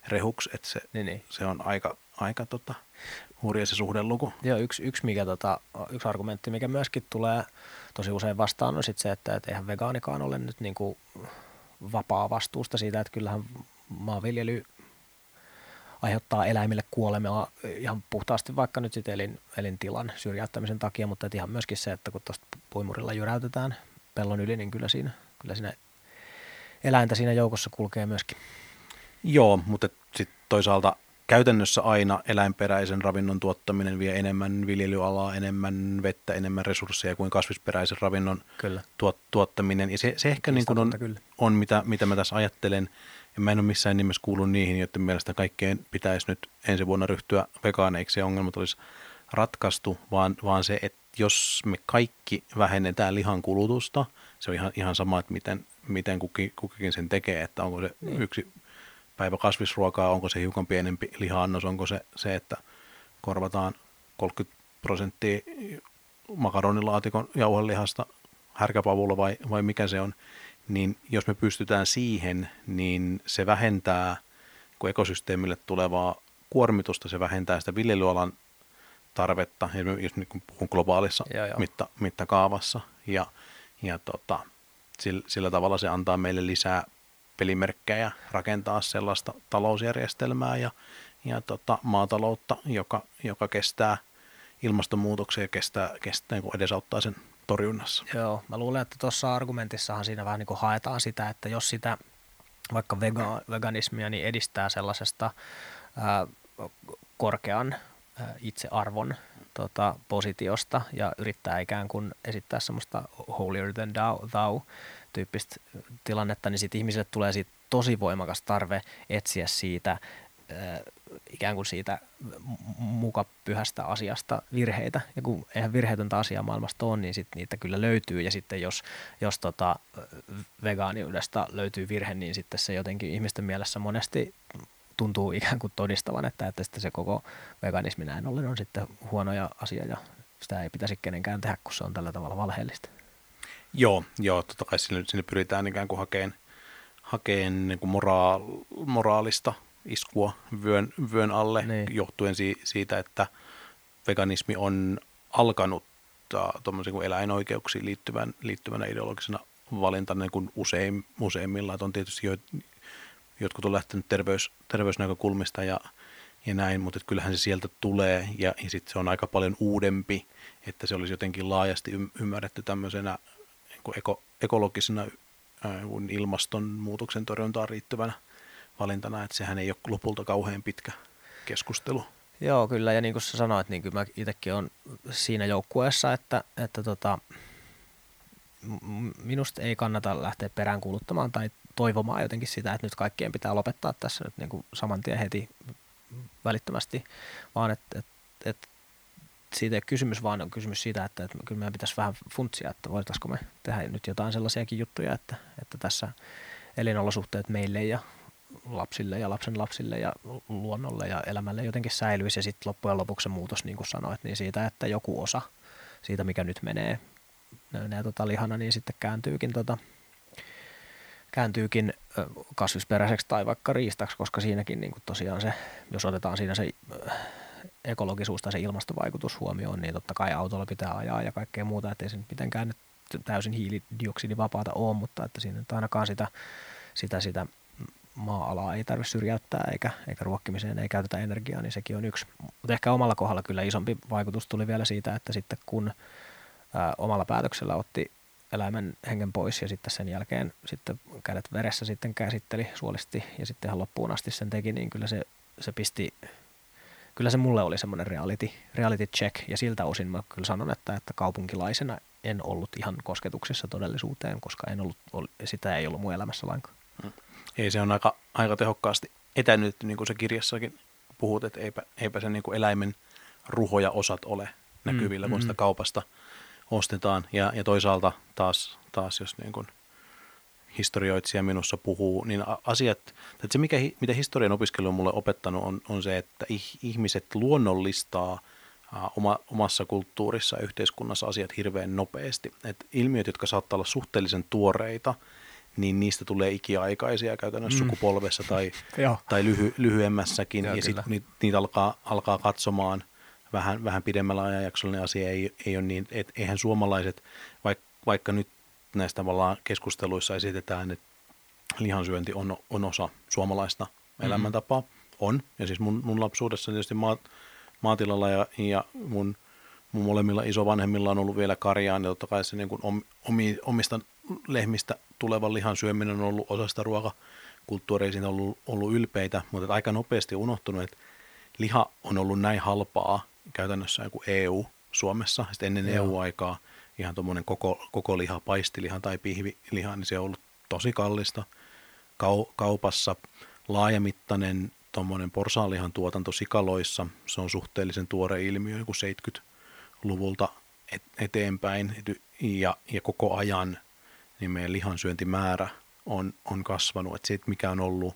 rehuksi, että se, niin, niin. se on aika, aika tota, hurja se suhdeluku. Joo, yksi, yksi, mikä, tota, yksi argumentti, mikä myöskin tulee tosi usein vastaan, on sit se, että et eihän vegaanikaan ole nyt niinku vapaa vastuusta siitä, että kyllähän maanviljely aiheuttaa eläimille kuolemia ihan puhtaasti vaikka nyt sitten elin, elintilan syrjäyttämisen takia, mutta ihan myöskin se, että kun tuosta puimurilla jyräytetään pellon yli, niin kyllä siinä, kyllä siinä eläintä siinä joukossa kulkee myöskin. Joo, mutta sitten toisaalta käytännössä aina eläinperäisen ravinnon tuottaminen vie enemmän viljelyalaa, enemmän vettä, enemmän resursseja kuin kasvisperäisen ravinnon kyllä. Tuot, tuottaminen. Ja se, se ehkä niin kuin on, on mitä, mitä mä tässä ajattelen. Ja mä en ole missään nimessä kuullut niihin, joiden mielestä kaikkeen pitäisi nyt ensi vuonna ryhtyä vegaaneiksi ja ongelmat olisi ratkaistu, vaan, vaan se, että jos me kaikki vähennetään lihan kulutusta, se on ihan, ihan sama, että miten, miten kukin, kukin sen tekee, että onko se niin. yksi päivä kasvisruokaa, onko se hiukan pienempi liha-annos, onko se se, että korvataan 30 prosenttia makaronilaatikon jauhelihasta härkäpavulla vai, vai mikä se on, niin jos me pystytään siihen, niin se vähentää kun ekosysteemille tulevaa kuormitusta, se vähentää sitä viljelyalan tarvetta, jos nyt puhun globaalissa joo, joo. Mitta, mittakaavassa, ja, ja tota, sillä, sillä tavalla se antaa meille lisää pelimerkkejä rakentaa sellaista talousjärjestelmää ja, ja tota, maataloutta, joka, joka kestää ilmastonmuutoksen ja kestää, kestää niin edesauttaa sen torjunnassa. Joo, mä luulen, että tuossa argumentissahan siinä vähän niin kuin haetaan sitä, että jos sitä vaikka vega, veganismia niin edistää sellaisesta ää, korkean ää, itsearvon tota, positiosta ja yrittää ikään kuin esittää semmoista holier than thou, thou tyyppistä tilannetta, niin sitten ihmisille tulee siitä tosi voimakas tarve etsiä siitä ikään kuin siitä muka pyhästä asiasta virheitä. Ja kun eihän virheetöntä asiaa maailmasta ole, niin sit niitä kyllä löytyy. Ja sitten jos, jos tota vegaaniudesta löytyy virhe, niin sitten se jotenkin ihmisten mielessä monesti tuntuu ikään kuin todistavan, että, että se koko veganismi näin ollen on sitten huono asia ja sitä ei pitäisi kenenkään tehdä, kun se on tällä tavalla valheellista. Joo, joo totta kai sinne, sinne pyritään ikään kuin hakeen, hakeen niin kuin moraal, moraalista iskua vyön, vyön alle niin. johtuen si, siitä, että veganismi on alkanut tuommoisiin kuin eläinoikeuksiin liittyvän, liittyvänä ideologisena valintana niin kuin usein, useimmilla. Että on tietysti jo, jotkut on lähtenyt terveys, terveysnäkökulmista ja, ja näin, mutta kyllähän se sieltä tulee ja, ja sitten se on aika paljon uudempi, että se olisi jotenkin laajasti ymmärretty tämmöisenä niin eko, ekologisena ilmastonmuutoksen torjuntaan riittävänä valintana, että sehän ei ole lopulta kauhean pitkä keskustelu. Joo, kyllä, ja niin kuin sä sanoit, niin kyllä mä itsekin olen siinä joukkueessa, että, että tota, minusta ei kannata lähteä peräänkuuluttamaan tai toivomaan jotenkin sitä, että nyt kaikkien pitää lopettaa tässä nyt niin kuin saman tien heti välittömästi, vaan että, että, että siitä ei ole kysymys, vaan on kysymys siitä, että, että kyllä meidän pitäisi vähän funtsia, että voitaisiko me tehdä nyt jotain sellaisiakin juttuja, että, että tässä elinolosuhteet meille ja lapsille ja lapsen lapsille ja luonnolle ja elämälle jotenkin säilyisi. Ja sitten loppujen lopuksi se muutos, niin kuin sanoit, niin siitä, että joku osa siitä, mikä nyt menee, menee tota lihana, niin sitten kääntyykin, tota, kääntyykin kasvisperäiseksi tai vaikka riistaksi, koska siinäkin niin kuin tosiaan se, jos otetaan siinä se ekologisuus tai se ilmastovaikutus huomioon, niin totta kai autolla pitää ajaa ja kaikkea muuta, ettei se nyt mitenkään nyt täysin hiilidioksidivapaata ole, mutta että siinä nyt ainakaan sitä, sitä, sitä maa-alaa ei tarvitse syrjäyttää eikä, eikä ruokkimiseen ei käytetä energiaa, niin sekin on yksi. Mutta ehkä omalla kohdalla kyllä isompi vaikutus tuli vielä siitä, että sitten kun ää, omalla päätöksellä otti eläimen hengen pois ja sitten sen jälkeen sitten kädet veressä sitten käsitteli suolisti ja sitten ihan loppuun asti sen teki, niin kyllä se, se pisti, kyllä se mulle oli semmoinen reality, reality check ja siltä osin mä kyllä sanon, että, että kaupunkilaisena en ollut ihan kosketuksessa todellisuuteen, koska en ollut, sitä ei ollut mun elämässä lainkaan. Mm ei se on aika, aika tehokkaasti etänyt, niin kuin se kirjassakin puhut, että eipä, eipä se niin kuin eläimen ruhoja osat ole näkyvillä, mm, kun sitä mm. kaupasta ostetaan. Ja, ja toisaalta taas, taas jos niin kuin historioitsija minussa puhuu, niin asiat, että se mikä, mitä historian opiskelu on mulle opettanut on, on se, että ihmiset luonnollistaa oma, omassa kulttuurissa ja yhteiskunnassa asiat hirveän nopeasti. Et ilmiöt, jotka saattaa olla suhteellisen tuoreita, niin niistä tulee ikiaikaisia käytännössä mm. sukupolvessa tai, tai lyhy, lyhyemmässäkin, Joo, ja sitten niitä, niitä alkaa, alkaa katsomaan vähän, vähän pidemmällä ajanjaksolla, niin asia ei, ei ole niin, että eihän suomalaiset, vaikka, vaikka nyt näistä tavallaan keskusteluissa esitetään, että lihansyönti on, on osa suomalaista mm-hmm. elämäntapaa, on, ja siis mun, mun lapsuudessa tietysti maat, maatilalla ja, ja mun, mun molemmilla isovanhemmilla on ollut vielä karjaa, niin totta kai se niin kuin omi, omista lehmistä tulevan lihan syöminen on ollut osa sitä ruokakulttuuria, siinä on ollut, ollut ylpeitä, mutta aika nopeasti unohtunut, että liha on ollut näin halpaa käytännössä kuin EU Suomessa. Sitten ennen Joo. EU-aikaa ihan tuommoinen koko, koko liha, paistiliha tai pihviliha, niin se on ollut tosi kallista. Kau, kaupassa laajamittainen tuommoinen porsaanlihan tuotanto sikaloissa, se on suhteellisen tuore ilmiö, joku 70-luvulta eteenpäin, ja, ja koko ajan niin meidän lihansyöntimäärä on, on kasvanut. Että siitä, mikä on ollut,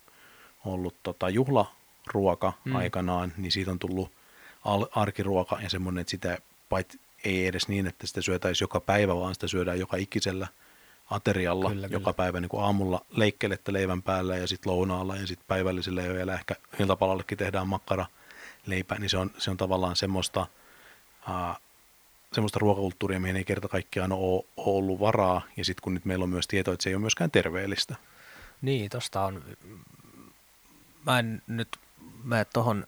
ollut tota juhlaruoka mm. aikanaan, niin siitä on tullut al- arkiruoka ja semmoinen, että sitä pait, ei edes niin, että sitä syötäisiin joka päivä, vaan sitä syödään joka ikisellä aterialla kyllä, joka kyllä. päivä niin kuin aamulla leikkelette leivän päällä ja sitten lounaalla ja sitten päivällisellä ja vielä ehkä iltapalallekin tehdään makkara leipä, niin se on, se on tavallaan semmoista, uh, semmoista ruokakulttuuria, mihin ei kerta kaikkiaan ole, ole ollut varaa, ja sitten kun nyt meillä on myös tieto, että se ei ole myöskään terveellistä. Niin, tosta on, mä en nyt mene tuohon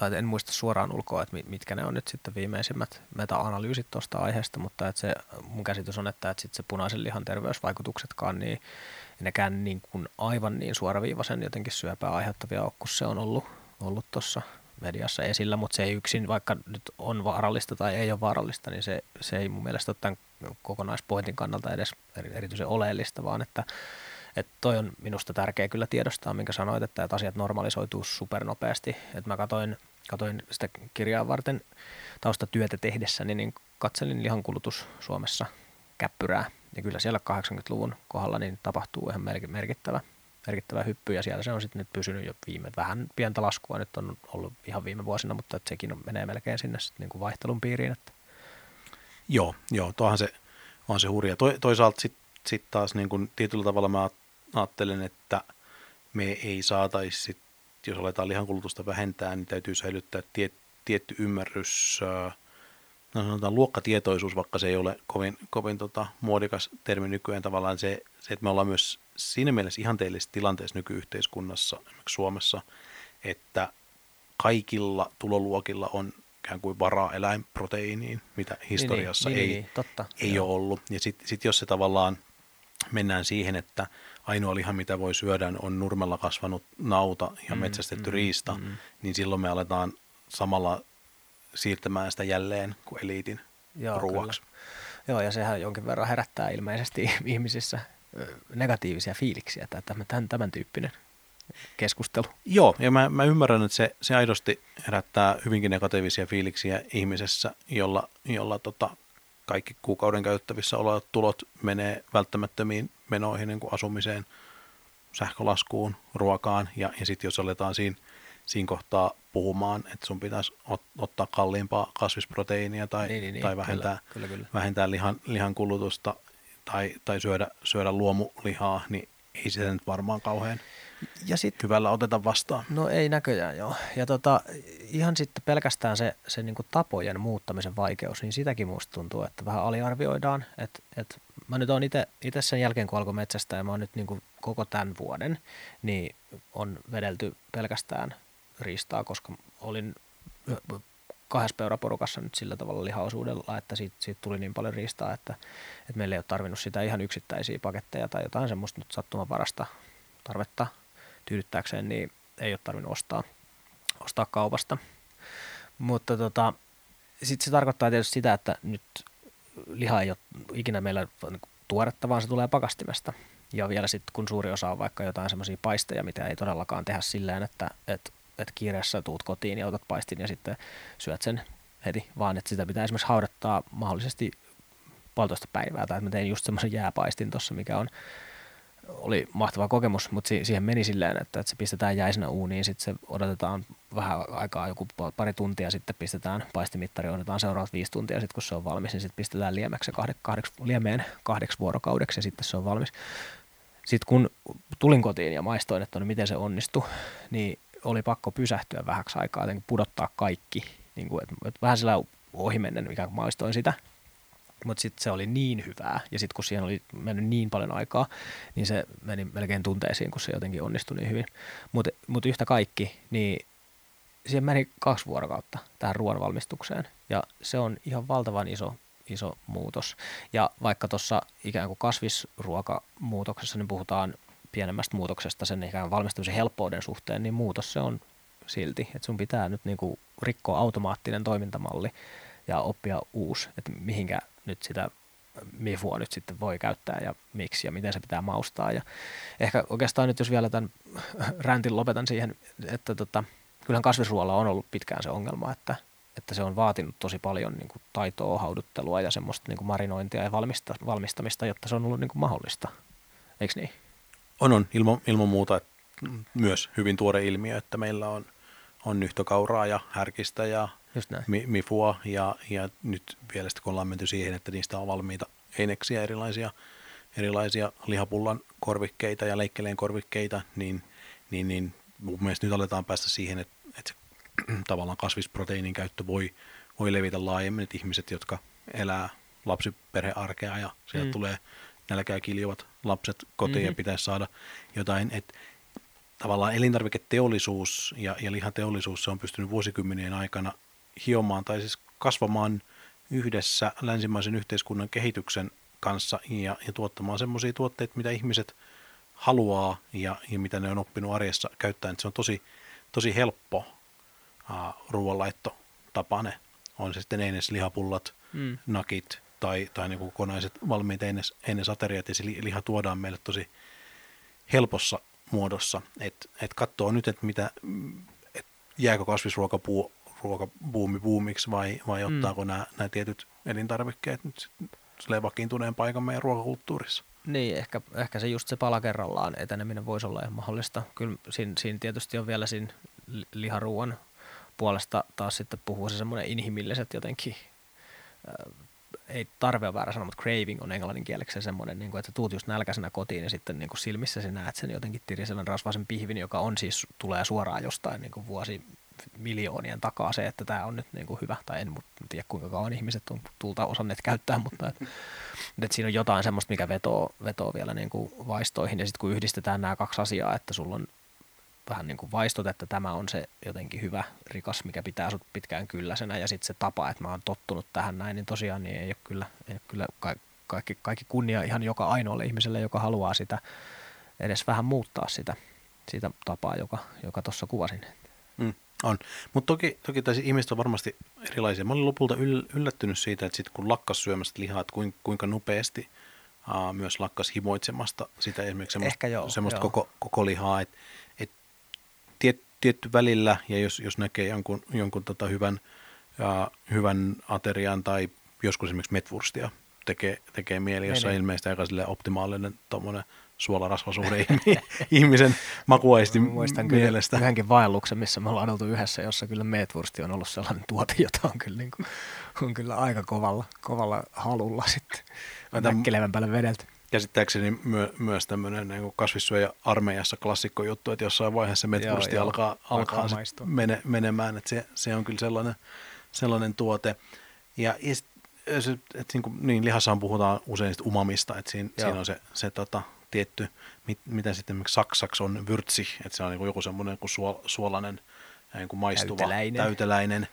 tai en muista suoraan ulkoa, että mitkä ne on nyt sitten viimeisimmät meta-analyysit tuosta aiheesta, mutta että se, mun käsitys on, että, että sitten se punaisen lihan terveysvaikutuksetkaan, niin nekään niin kuin aivan niin suoraviivaisen jotenkin syöpää aiheuttavia ole, kun se on ollut ollut tuossa mediassa esillä, mutta se ei yksin, vaikka nyt on vaarallista tai ei ole vaarallista, niin se, se ei mun mielestä ole tämän kokonaispointin kannalta edes erityisen oleellista, vaan että, että toi on minusta tärkeä kyllä tiedostaa, minkä sanoit, että, että asiat normalisoituu supernopeasti. Että mä katoin, katoin sitä kirjaa varten taustatyötä tehdessä, niin katselin lihankulutus Suomessa käppyrää. Ja kyllä siellä 80-luvun kohdalla niin tapahtuu ihan merkittävä, merkittävä hyppy ja siellä se on sitten nyt pysynyt jo viime, vähän pientä laskua nyt on ollut ihan viime vuosina, mutta että sekin on, menee melkein sinne niin kuin vaihtelun piiriin. Että. Joo, joo, tuohan se on se hurja. To, toisaalta sitten sit taas niin kuin tietyllä tavalla mä ajattelen, että me ei saataisi, sit, jos aletaan lihankulutusta vähentää, niin täytyy säilyttää tie, tietty ymmärrys, no sanotaan luokkatietoisuus, vaikka se ei ole kovin, kovin tota, muodikas termi nykyään. Tavallaan se, se, että me ollaan myös siinä mielessä ihanteellisessa tilanteessa nykyyhteiskunnassa, esimerkiksi Suomessa, että kaikilla tuloluokilla on ikään kuin varaa eläinproteiiniin, mitä historiassa niin, niin, ei, niin, niin, totta, ei ole ollut. Ja sitten sit jos se tavallaan mennään siihen, että ainoa liha, mitä voi syödä, on nurmella kasvanut nauta ja mm, metsästetty mm, riista, mm. niin silloin me aletaan samalla siirtämään sitä jälleen kuin eliitin Joo, ruuaksi. Kyllä. Joo, ja sehän jonkin verran herättää ilmeisesti ihmisissä negatiivisia fiiliksiä, tai tämän, tämän tyyppinen keskustelu. Joo, ja mä, mä ymmärrän, että se, se aidosti herättää hyvinkin negatiivisia fiiliksiä ihmisessä, jolla, jolla tota, kaikki kuukauden käyttävissä olevat tulot menee välttämättömiin menoihin, niin kuin asumiseen, sähkölaskuun, ruokaan, ja, ja sitten jos aletaan siinä, siinä kohtaa puhumaan, että sun pitäisi ot, ottaa kalliimpaa kasvisproteiinia tai, niin, niin, niin tai vähentää, kyllä, kyllä, kyllä. vähentää lihan, lihan kulutusta tai, tai syödä, syödä luomulihaa, niin ei sitä nyt varmaan kauhean ja sit, hyvällä oteta vastaan. No ei näköjään joo. Ja tota, ihan sitten pelkästään se, se niin tapojen muuttamisen vaikeus, niin sitäkin musta tuntuu, että vähän aliarvioidaan. Et, et mä nyt oon itse sen jälkeen, kun alkoi metsästä ja mä oon nyt niin koko tämän vuoden, niin on vedelty pelkästään riistaa, koska olin kahdessa peuraporukassa nyt sillä tavalla lihaosuudella, että siitä, siitä tuli niin paljon riistaa, että, että meillä ei ole tarvinnut sitä ihan yksittäisiä paketteja tai jotain semmoista nyt sattumavarasta tarvetta tyydyttääkseen, niin ei ole tarvinnut ostaa, ostaa kaupasta. Mutta tota, sitten se tarkoittaa tietysti sitä, että nyt liha ei ole ikinä meillä tuoretta, vaan se tulee pakastimesta. Ja vielä sitten, kun suuri osa on vaikka jotain semmoisia paisteja, mitä ei todellakaan tehdä silleen, että, että, että kiireessä tuut kotiin ja otat paistin ja sitten syöt sen heti, vaan että sitä pitää esimerkiksi haudattaa mahdollisesti puolitoista päivää. Tai että mä tein just semmoisen jääpaistin tuossa, mikä on oli mahtava kokemus, mutta siihen meni silleen, että, että se pistetään jäisenä uuniin, sitten se odotetaan vähän aikaa, joku pari tuntia, sitten pistetään paistimittari, odotetaan seuraavat viisi tuntia, sitten kun se on valmis, niin sitten pistetään liemeksi kahde, kahdeksi, liemeen kahdeksi vuorokaudeksi ja sitten se on valmis. Sitten kun tulin kotiin ja maistoin, että no miten se onnistui, niin oli pakko pysähtyä vähäksi aikaa, jotenkin pudottaa kaikki, niin kuin, että, että vähän sillä ohimennen, mikä maistoin sitä, mutta sitten se oli niin hyvää, ja sitten kun siihen oli mennyt niin paljon aikaa, niin se meni melkein tunteisiin, kun se jotenkin onnistui niin hyvin. Mutta mut yhtä kaikki, niin siihen meni kaksi vuorokautta tähän ruoan valmistukseen, ja se on ihan valtavan iso, iso muutos. Ja vaikka tuossa ikään kuin kasvisruokamuutoksessa niin puhutaan pienemmästä muutoksesta sen ikään valmistumisen helppouden suhteen, niin muutos se on silti, että sun pitää nyt niinku rikkoa automaattinen toimintamalli ja oppia uusi, että mihinkä nyt sitä mifua nyt sitten voi käyttää ja miksi ja miten se pitää maustaa. Ja ehkä oikeastaan nyt jos vielä tämän räntin lopetan siihen, että tota, kyllähän kasvisruoalla on ollut pitkään se ongelma, että, että se on vaatinut tosi paljon niin kuin taitoa, hauduttelua ja semmoista niin kuin marinointia ja valmista, valmistamista, jotta se on ollut niin kuin mahdollista. Eikö niin? On, on. Ilman, ilman muuta että myös hyvin tuore ilmiö, että meillä on, on nyhtökauraa ja härkistä ja näin. Mifua ja, ja nyt vielä sitten kun ollaan menty siihen, että niistä on valmiita eineksiä erilaisia, erilaisia lihapullan korvikkeita ja leikkeleen korvikkeita, niin, niin, niin mun mielestä nyt aletaan päästä siihen, että, että se tavallaan kasvisproteiinin käyttö voi, voi levitä laajemmin, että ihmiset, jotka elää lapsiperhearkea ja sieltä mm. tulee nälkää kiljuvat lapset kotiin mm-hmm. ja pitäisi saada jotain, että tavallaan elintarviketeollisuus ja, ja lihateollisuus se on pystynyt vuosikymmenien aikana hiomaan tai siis kasvamaan yhdessä länsimaisen yhteiskunnan kehityksen kanssa ja, ja tuottamaan semmoisia tuotteita, mitä ihmiset haluaa ja, ja mitä ne on oppinut arjessa käyttäen. Se on tosi, tosi helppo uh, ruoanlaittotapa ne. On se sitten eines lihapullat, mm. nakit tai, tai niin kokonaiset valmiit eines, eines-ateriat ja se liha tuodaan meille tosi helpossa muodossa. Että et katsoo nyt, että mitä, et jääkö kasvisruokapuu ruokabuumi buumiksi vai, vai mm. ottaako mm. nämä, nämä tietyt elintarvikkeet nyt sitten vakiintuneen paikan meidän ruokakulttuurissa. Niin, ehkä, ehkä se just se pala kerrallaan eteneminen voisi olla ihan mahdollista. Kyllä siinä, siinä tietysti on vielä siinä liharuuan puolesta taas sitten puhuu se semmoinen inhimilliset jotenkin, ei tarve on väärä sana, mutta craving on englanninkieleksi semmoinen, niin kuin, että tuut just nälkäisenä kotiin ja sitten niin kuin silmissä sinä näet sen jotenkin tirisellä rasvaisen pihvin, joka on siis, tulee suoraan jostain niin kuin vuosi miljoonien takaa se, että tämä on nyt niin kuin hyvä, tai en tiedä kuinka kauan ihmiset on tulta osanneet käyttää, mutta et, et siinä on jotain semmoista, mikä vetoo, vetoo vielä niin kuin vaistoihin, ja sitten kun yhdistetään nämä kaksi asiaa, että sulla on vähän niin kuin vaistot, että tämä on se jotenkin hyvä, rikas, mikä pitää sut pitkään kylläisenä, ja sitten se tapa, että mä oon tottunut tähän näin, niin tosiaan niin ei ole kyllä, ei ole kyllä kaikki, kaikki kunnia ihan joka ainoalle ihmiselle, joka haluaa sitä edes vähän muuttaa sitä, sitä tapaa, joka, joka tuossa kuvasin. Mm. On, mutta toki, toki taisi ihmiset on varmasti erilaisia. Mä olin lopulta yllättynyt siitä, että sit kun lakkas syömästä lihaa, että kuinka nopeasti uh, myös lakkas himoitsemasta sitä esimerkiksi semmoista, joo, semmoista joo. Koko, koko lihaa, että et tiet, tietty välillä, ja jos, jos näkee jonkun, jonkun tota hyvän, uh, hyvän aterian tai joskus esimerkiksi metwurstia tekee, tekee mieli, jossa niin. ilmeisesti aika optimaalinen tuommoinen suolarasvasuhde ihmisen makuaisti Muistan mielestä. Kyllä yhdenkin vaelluksen, missä me ollaan oltu yhdessä, jossa kyllä meetwursti on ollut sellainen tuote, jota on kyllä, niin kuin, on kyllä aika kovalla, kovalla halulla sitten näkkelevän päälle vedelty. Käsittääkseni myö, myös tämmöinen niin kasvissyöjä armeijassa klassikko juttu, että jossain vaiheessa metwursti joo, alkaa, alkaa, alkaa mene, menemään, että se, se on kyllä sellainen, sellainen tuote. Ja se, että niin, kuin, niin lihassa puhutaan usein umamista, että siinä, siinä on se, se tota, tietty, mit, mitä sitten esimerkiksi saksaksi on vyrtsi, että se on niin joku semmoinen kuin suol, suolainen, niin kuin maistuva, täyteläinen. täyteläinen.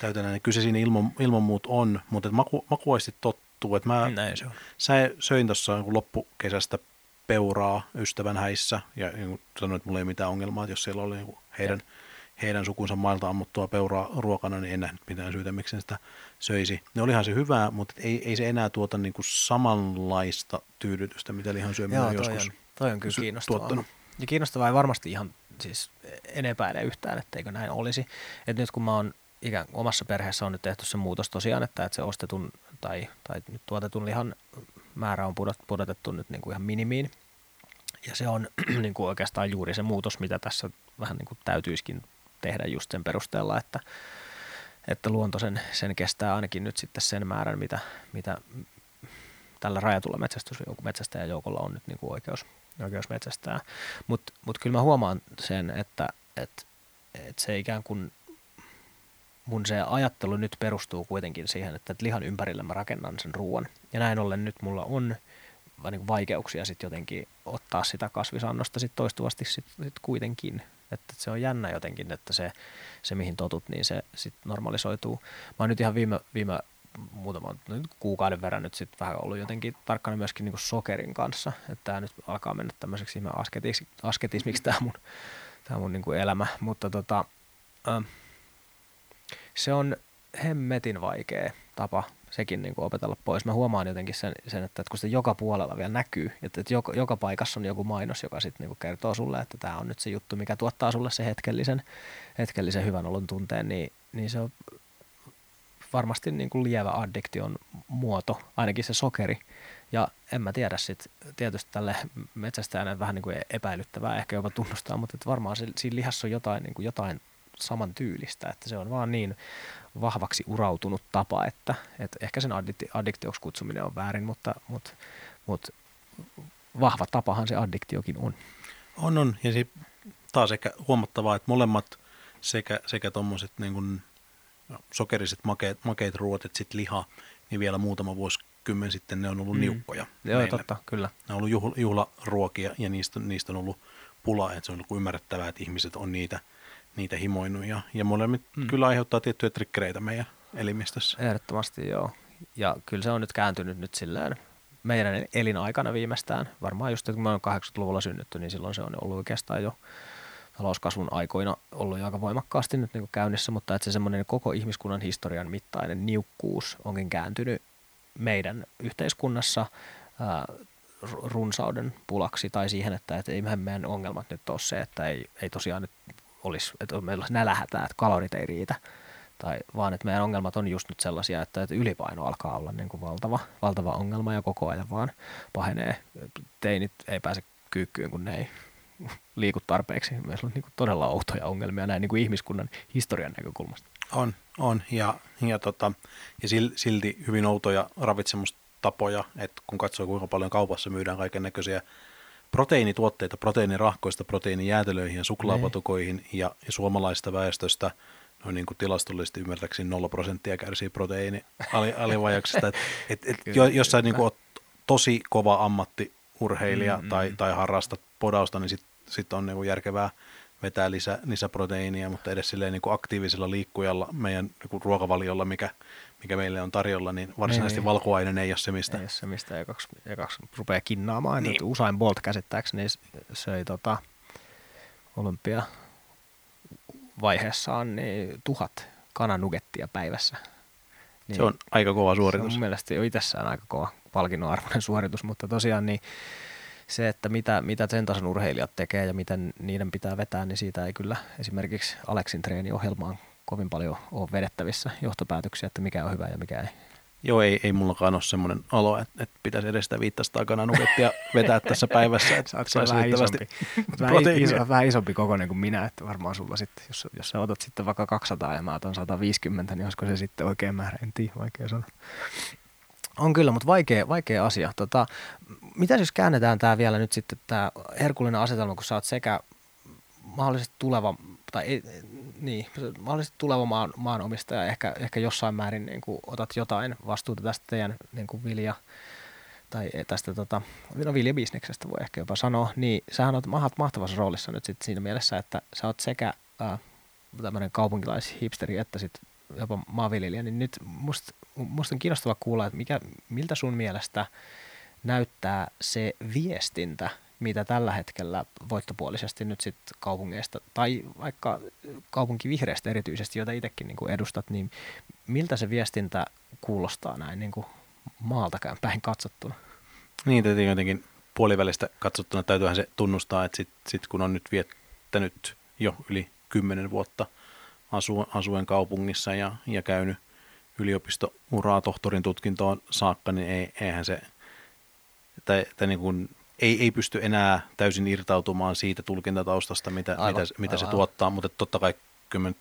täyteläinen. Kyllä se siinä ilman, ilman muut on, mutta maku, makuaisti tottuu. Että mä Näin se on. Sä, söin tuossa niin loppukesästä peuraa ystävän häissä ja niin sanoin, että mulla ei mitään ongelmaa, että jos siellä oli niin heidän, heidän sukunsa mailta ammuttua peuraa ruokana, niin en nähnyt mitään syytä, miksi sitä söisi. Ne olihan se hyvää, mutta ei, ei se enää tuota niin kuin samanlaista tyydytystä, mitä lihan syöminen on joskus on, toi on kyllä kiinnostavaa. Tuottanut. Ja kiinnostavaa ei varmasti ihan, siis en epäile yhtään, etteikö näin olisi. Et nyt kun mä oon ikään omassa perheessä on nyt tehty se muutos tosiaan, että, että se ostetun tai, tai nyt tuotetun lihan määrä on pudot, pudotettu nyt niin kuin ihan minimiin. Ja se on niin kuin oikeastaan juuri se muutos, mitä tässä vähän niin kuin täytyisikin tehdä just sen perusteella, että, että luonto sen, sen kestää ainakin nyt sitten sen määrän, mitä, mitä tällä rajatulla metsästäjäjoukolla on nyt niin kuin oikeus, oikeus metsästää. Mutta mut kyllä mä huomaan sen, että et, et se ikään kuin mun se ajattelu nyt perustuu kuitenkin siihen, että lihan ympärille mä rakennan sen ruoan. Ja näin ollen nyt mulla on niin vaikeuksia sitten jotenkin ottaa sitä kasvisannosta sit toistuvasti sit, sit kuitenkin että se on jännä jotenkin, että se, se mihin totut, niin se sitten normalisoituu. Mä oon nyt ihan viime, viime muutaman nyt kuukauden verran nyt sitten vähän ollut jotenkin tarkkana myöskin niin sokerin kanssa, että tämä nyt alkaa mennä tämmöiseksi asketismiksi, asketismiksi tämä mun, tää mun niin elämä, mutta tota, äh, se on hemmetin vaikea tapa sekin niin kuin opetella pois. Mä huomaan jotenkin sen, sen että, että kun se joka puolella vielä näkyy, että, että joka, joka paikassa on joku mainos, joka sitten niin kertoo sulle, että tämä on nyt se juttu, mikä tuottaa sulle se hetkellisen, hetkellisen hyvän olon tunteen, niin, niin se on varmasti niin kuin lievä addiktion muoto, ainakin se sokeri. Ja en mä tiedä sitten, tietysti tälle metsästäjänä vähän niin kuin epäilyttävää ehkä jopa tunnustaa, mutta että varmaan siinä lihassa on jotain, niin kuin jotain saman tyylistä, että se on vaan niin vahvaksi urautunut tapa, että, että ehkä sen addikti, addiktioksi kutsuminen on väärin, mutta, mutta, mutta vahva tapahan se addiktiokin on. On, on. Ja se taas ehkä huomattavaa, että molemmat sekä, sekä tuommoiset niin kuin sokeriset makeet, makeet ruoat, että sitten liha, niin vielä muutama vuosi vuosikymmen sitten ne on ollut mm. niukkoja. Joo, meille. totta, kyllä. Ne on ollut juhla, juhlaruokia ja niistä, niistä on ollut pula, että se on ollut ymmärrettävää, että ihmiset on niitä, niitä himoinut ja, ja molemmat mm. kyllä aiheuttaa tiettyjä trikkereitä meidän elimistössä. Ehdottomasti joo. Ja kyllä se on nyt kääntynyt nyt silleen meidän elinaikana viimeistään. Varmaan just, että kun me on 80-luvulla synnytty, niin silloin se on ollut oikeastaan jo talouskasvun aikoina ollut jo aika voimakkaasti nyt niin käynnissä, mutta että se semmoinen koko ihmiskunnan historian mittainen niukkuus onkin kääntynyt meidän yhteiskunnassa ää, runsauden pulaksi tai siihen, että, että ei meidän ongelmat nyt ole se, että ei, ei tosiaan nyt olisi, että meillä olisi nälähätää, että kalorit ei riitä, tai vaan että meidän ongelmat on just nyt sellaisia, että, että ylipaino alkaa olla niin kuin valtava, valtava ongelma ja koko ajan vaan pahenee. Teinit ei pääse kyykkyyn, kun ne ei liiku tarpeeksi. Meillä on niin kuin todella outoja ongelmia näin niin kuin ihmiskunnan historian näkökulmasta. On, on. Ja, ja, tota, ja silti hyvin outoja ravitsemustapoja, että kun katsoo kuinka paljon kaupassa myydään kaiken näköisiä proteiinituotteita proteiinirahkoista proteiinijäätelöihin ja suklaapatukoihin niin. ja, ja suomalaista väestöstä noin niin kuin tilastollisesti ymmärtääkseni 0 prosenttia kärsii proteiinialivajaksesta. et, et, et, jo, jos sä niin kuin tosi kova ammattiurheilija mm, tai, mm. tai harrastat podausta, niin sitten sit on niin kuin järkevää vetää lisä, lisäproteiinia, mutta edes silleen niin kuin aktiivisella liikkujalla meidän niin kuin ruokavaliolla, mikä, mikä meille on tarjolla, niin varsinaisesti niin. valkuainen ei ole se, mistä... Ei ole se, mistä ekaksi, ekaksi rupeaa kinnaamaan. Niin. Usain Bolt käsittääkseni söi tota, olympia vaiheessaan niin tuhat kananugettia päivässä. Niin, se on aika kova suoritus. Se on mun mielestä jo itsessään aika kova palkinnon arvoinen suoritus, mutta tosiaan niin se, että mitä, mitä sen tason urheilijat tekee ja miten niiden pitää vetää, niin siitä ei kyllä esimerkiksi Aleksin treeniohjelmaan kovin paljon ole vedettävissä johtopäätöksiä, että mikä on hyvä ja mikä ei. Joo, ei, ei mullakaan ole semmoinen olo, että, että pitäisi edes sitä 500 kananukettia vetää tässä päivässä. Että Saat saisi vähän isompi, vähän, iso, vähän isompi kokoinen kuin minä, että varmaan sulla sitten, jos, jos sä otat sitten vaikka 200 ja mä otan 150, niin olisiko se sitten oikein määrä, en tiedä, vaikea sanoa. On kyllä, mutta vaikea, vaikea asia. Tota, mitä jos käännetään tämä vielä nyt sitten, tämä herkullinen asetelma, kun sä oot sekä mahdollisesti tuleva, tai niin, mahdollisesti tuleva maan, maanomistaja, ehkä, ehkä jossain määrin niin kuin otat jotain vastuuta tästä teidän niin kuin vilja, tai tästä tota, no viljabisneksestä voi ehkä jopa sanoa, niin sähän oot mahtavassa roolissa nyt sit siinä mielessä, että sä oot sekä äh, tämmöinen kaupunkilaishipsteri että sitten jopa maanviljelijä, niin nyt musta on kiinnostava kuulla, että mikä, miltä sun mielestä näyttää se viestintä, mitä tällä hetkellä voittopuolisesti nyt sitten kaupungeista, tai vaikka kaupunkivihreistä erityisesti, joita itsekin niin kuin edustat, niin miltä se viestintä kuulostaa näin niin kuin maaltakään päin katsottuna? Niin, tietenkin jotenkin puolivälistä katsottuna täytyyhän se tunnustaa, että sitten sit kun on nyt viettänyt jo yli kymmenen vuotta – asu, asuen kaupungissa ja, ja käynyt yliopisto-uraa tohtorin tutkintoon saakka, niin ei, eihän se, tai, tai niin kuin, ei, ei pysty enää täysin irtautumaan siitä tulkintataustasta, mitä, aivan, mitä, mitä aivan. se tuottaa, mutta totta kai kyllä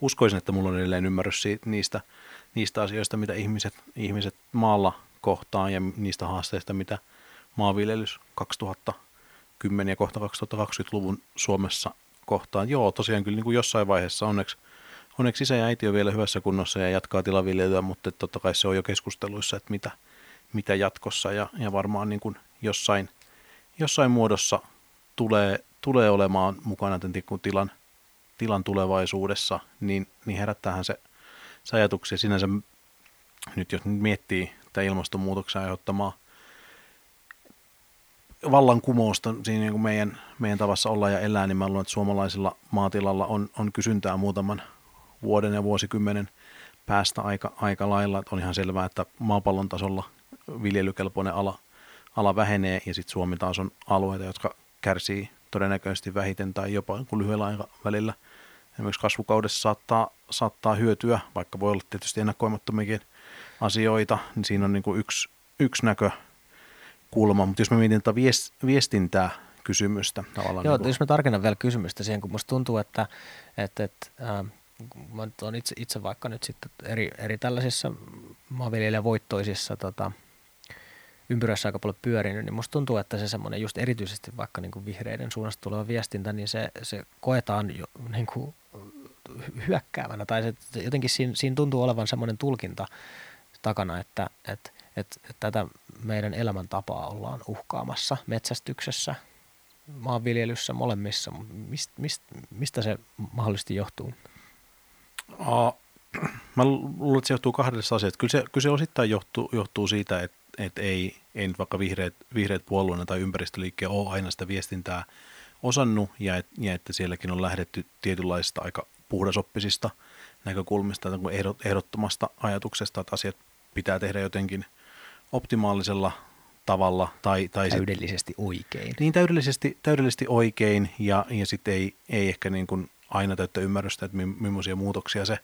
uskoisin, että mulla on edelleen ymmärrys siitä, niistä, niistä asioista, mitä ihmiset, ihmiset maalla kohtaa ja niistä haasteista, mitä maanviljelys 2010 ja kohta 2020-luvun Suomessa kohtaan. Joo, tosiaan kyllä niin kuin jossain vaiheessa onneksi – onneksi isä ja äiti on vielä hyvässä kunnossa ja jatkaa tilaviljelyä, mutta totta kai se on jo keskusteluissa, että mitä, mitä jatkossa ja, ja varmaan niin kuin jossain, jossain muodossa tulee, tulee olemaan mukana tämän tilan, tilan tulevaisuudessa, niin, niin herättäähän se, se ajatuksia sinänsä nyt jos miettii tämä ilmastonmuutoksen aiheuttamaa vallankumousta siinä niin kuin meidän, meidän tavassa olla ja elää, niin mä luulen, että suomalaisilla maatilalla on, on kysyntää muutaman vuoden ja vuosikymmenen päästä aika, aika lailla. Että on ihan selvää, että maapallon tasolla viljelykelpoinen ala, ala vähenee ja sitten Suomi taas on alueita, jotka kärsii todennäköisesti vähiten tai jopa lyhyellä aikavälillä. Esimerkiksi kasvukaudessa saattaa, saattaa hyötyä, vaikka voi olla tietysti ennakoimattomiakin asioita, niin siinä on niin kuin yksi, yksi näkökulma. Mutta jos me mietin tätä viestintää kysymystä tavallaan. Joo, niin kuin... jos mä tarkennan vielä kysymystä siihen, kun musta tuntuu, että, että, että äh, mä olen itse, itse vaikka nyt sitten eri, eri tällaisissa maanviljelijävoittoisissa tota, ympyröissä aika paljon pyörinyt, niin musta tuntuu, että se semmoinen just erityisesti vaikka niin kuin vihreiden suunnasta tuleva viestintä, niin se, se koetaan jo niin kuin hyökkäävänä tai se, jotenkin siinä, siinä tuntuu olevan semmoinen tulkinta takana, että, että että, että tätä meidän elämäntapaa ollaan uhkaamassa metsästyksessä, maanviljelyssä, molemmissa. Mist, mist, mistä se mahdollisesti johtuu? Uh, mä luulen, että se johtuu kahdesta asiasta. Kyllä se, kyllä se osittain johtuu, johtuu siitä, että, että ei, ei nyt vaikka vihreät, vihreät puolueena tai ympäristöliikkeen ole aina sitä viestintää osannut ja, et, ja että sielläkin on lähdetty tietynlaisista aika puhdasoppisista näkökulmista, ehdottomasta ajatuksesta, että asiat pitää tehdä jotenkin optimaalisella tavalla. Tai, tai täydellisesti sit, oikein. Niin, täydellisesti, täydellisesti oikein ja, ja sitten ei, ei ehkä niin kuin aina täyttä ymmärrystä, että millaisia muutoksia se,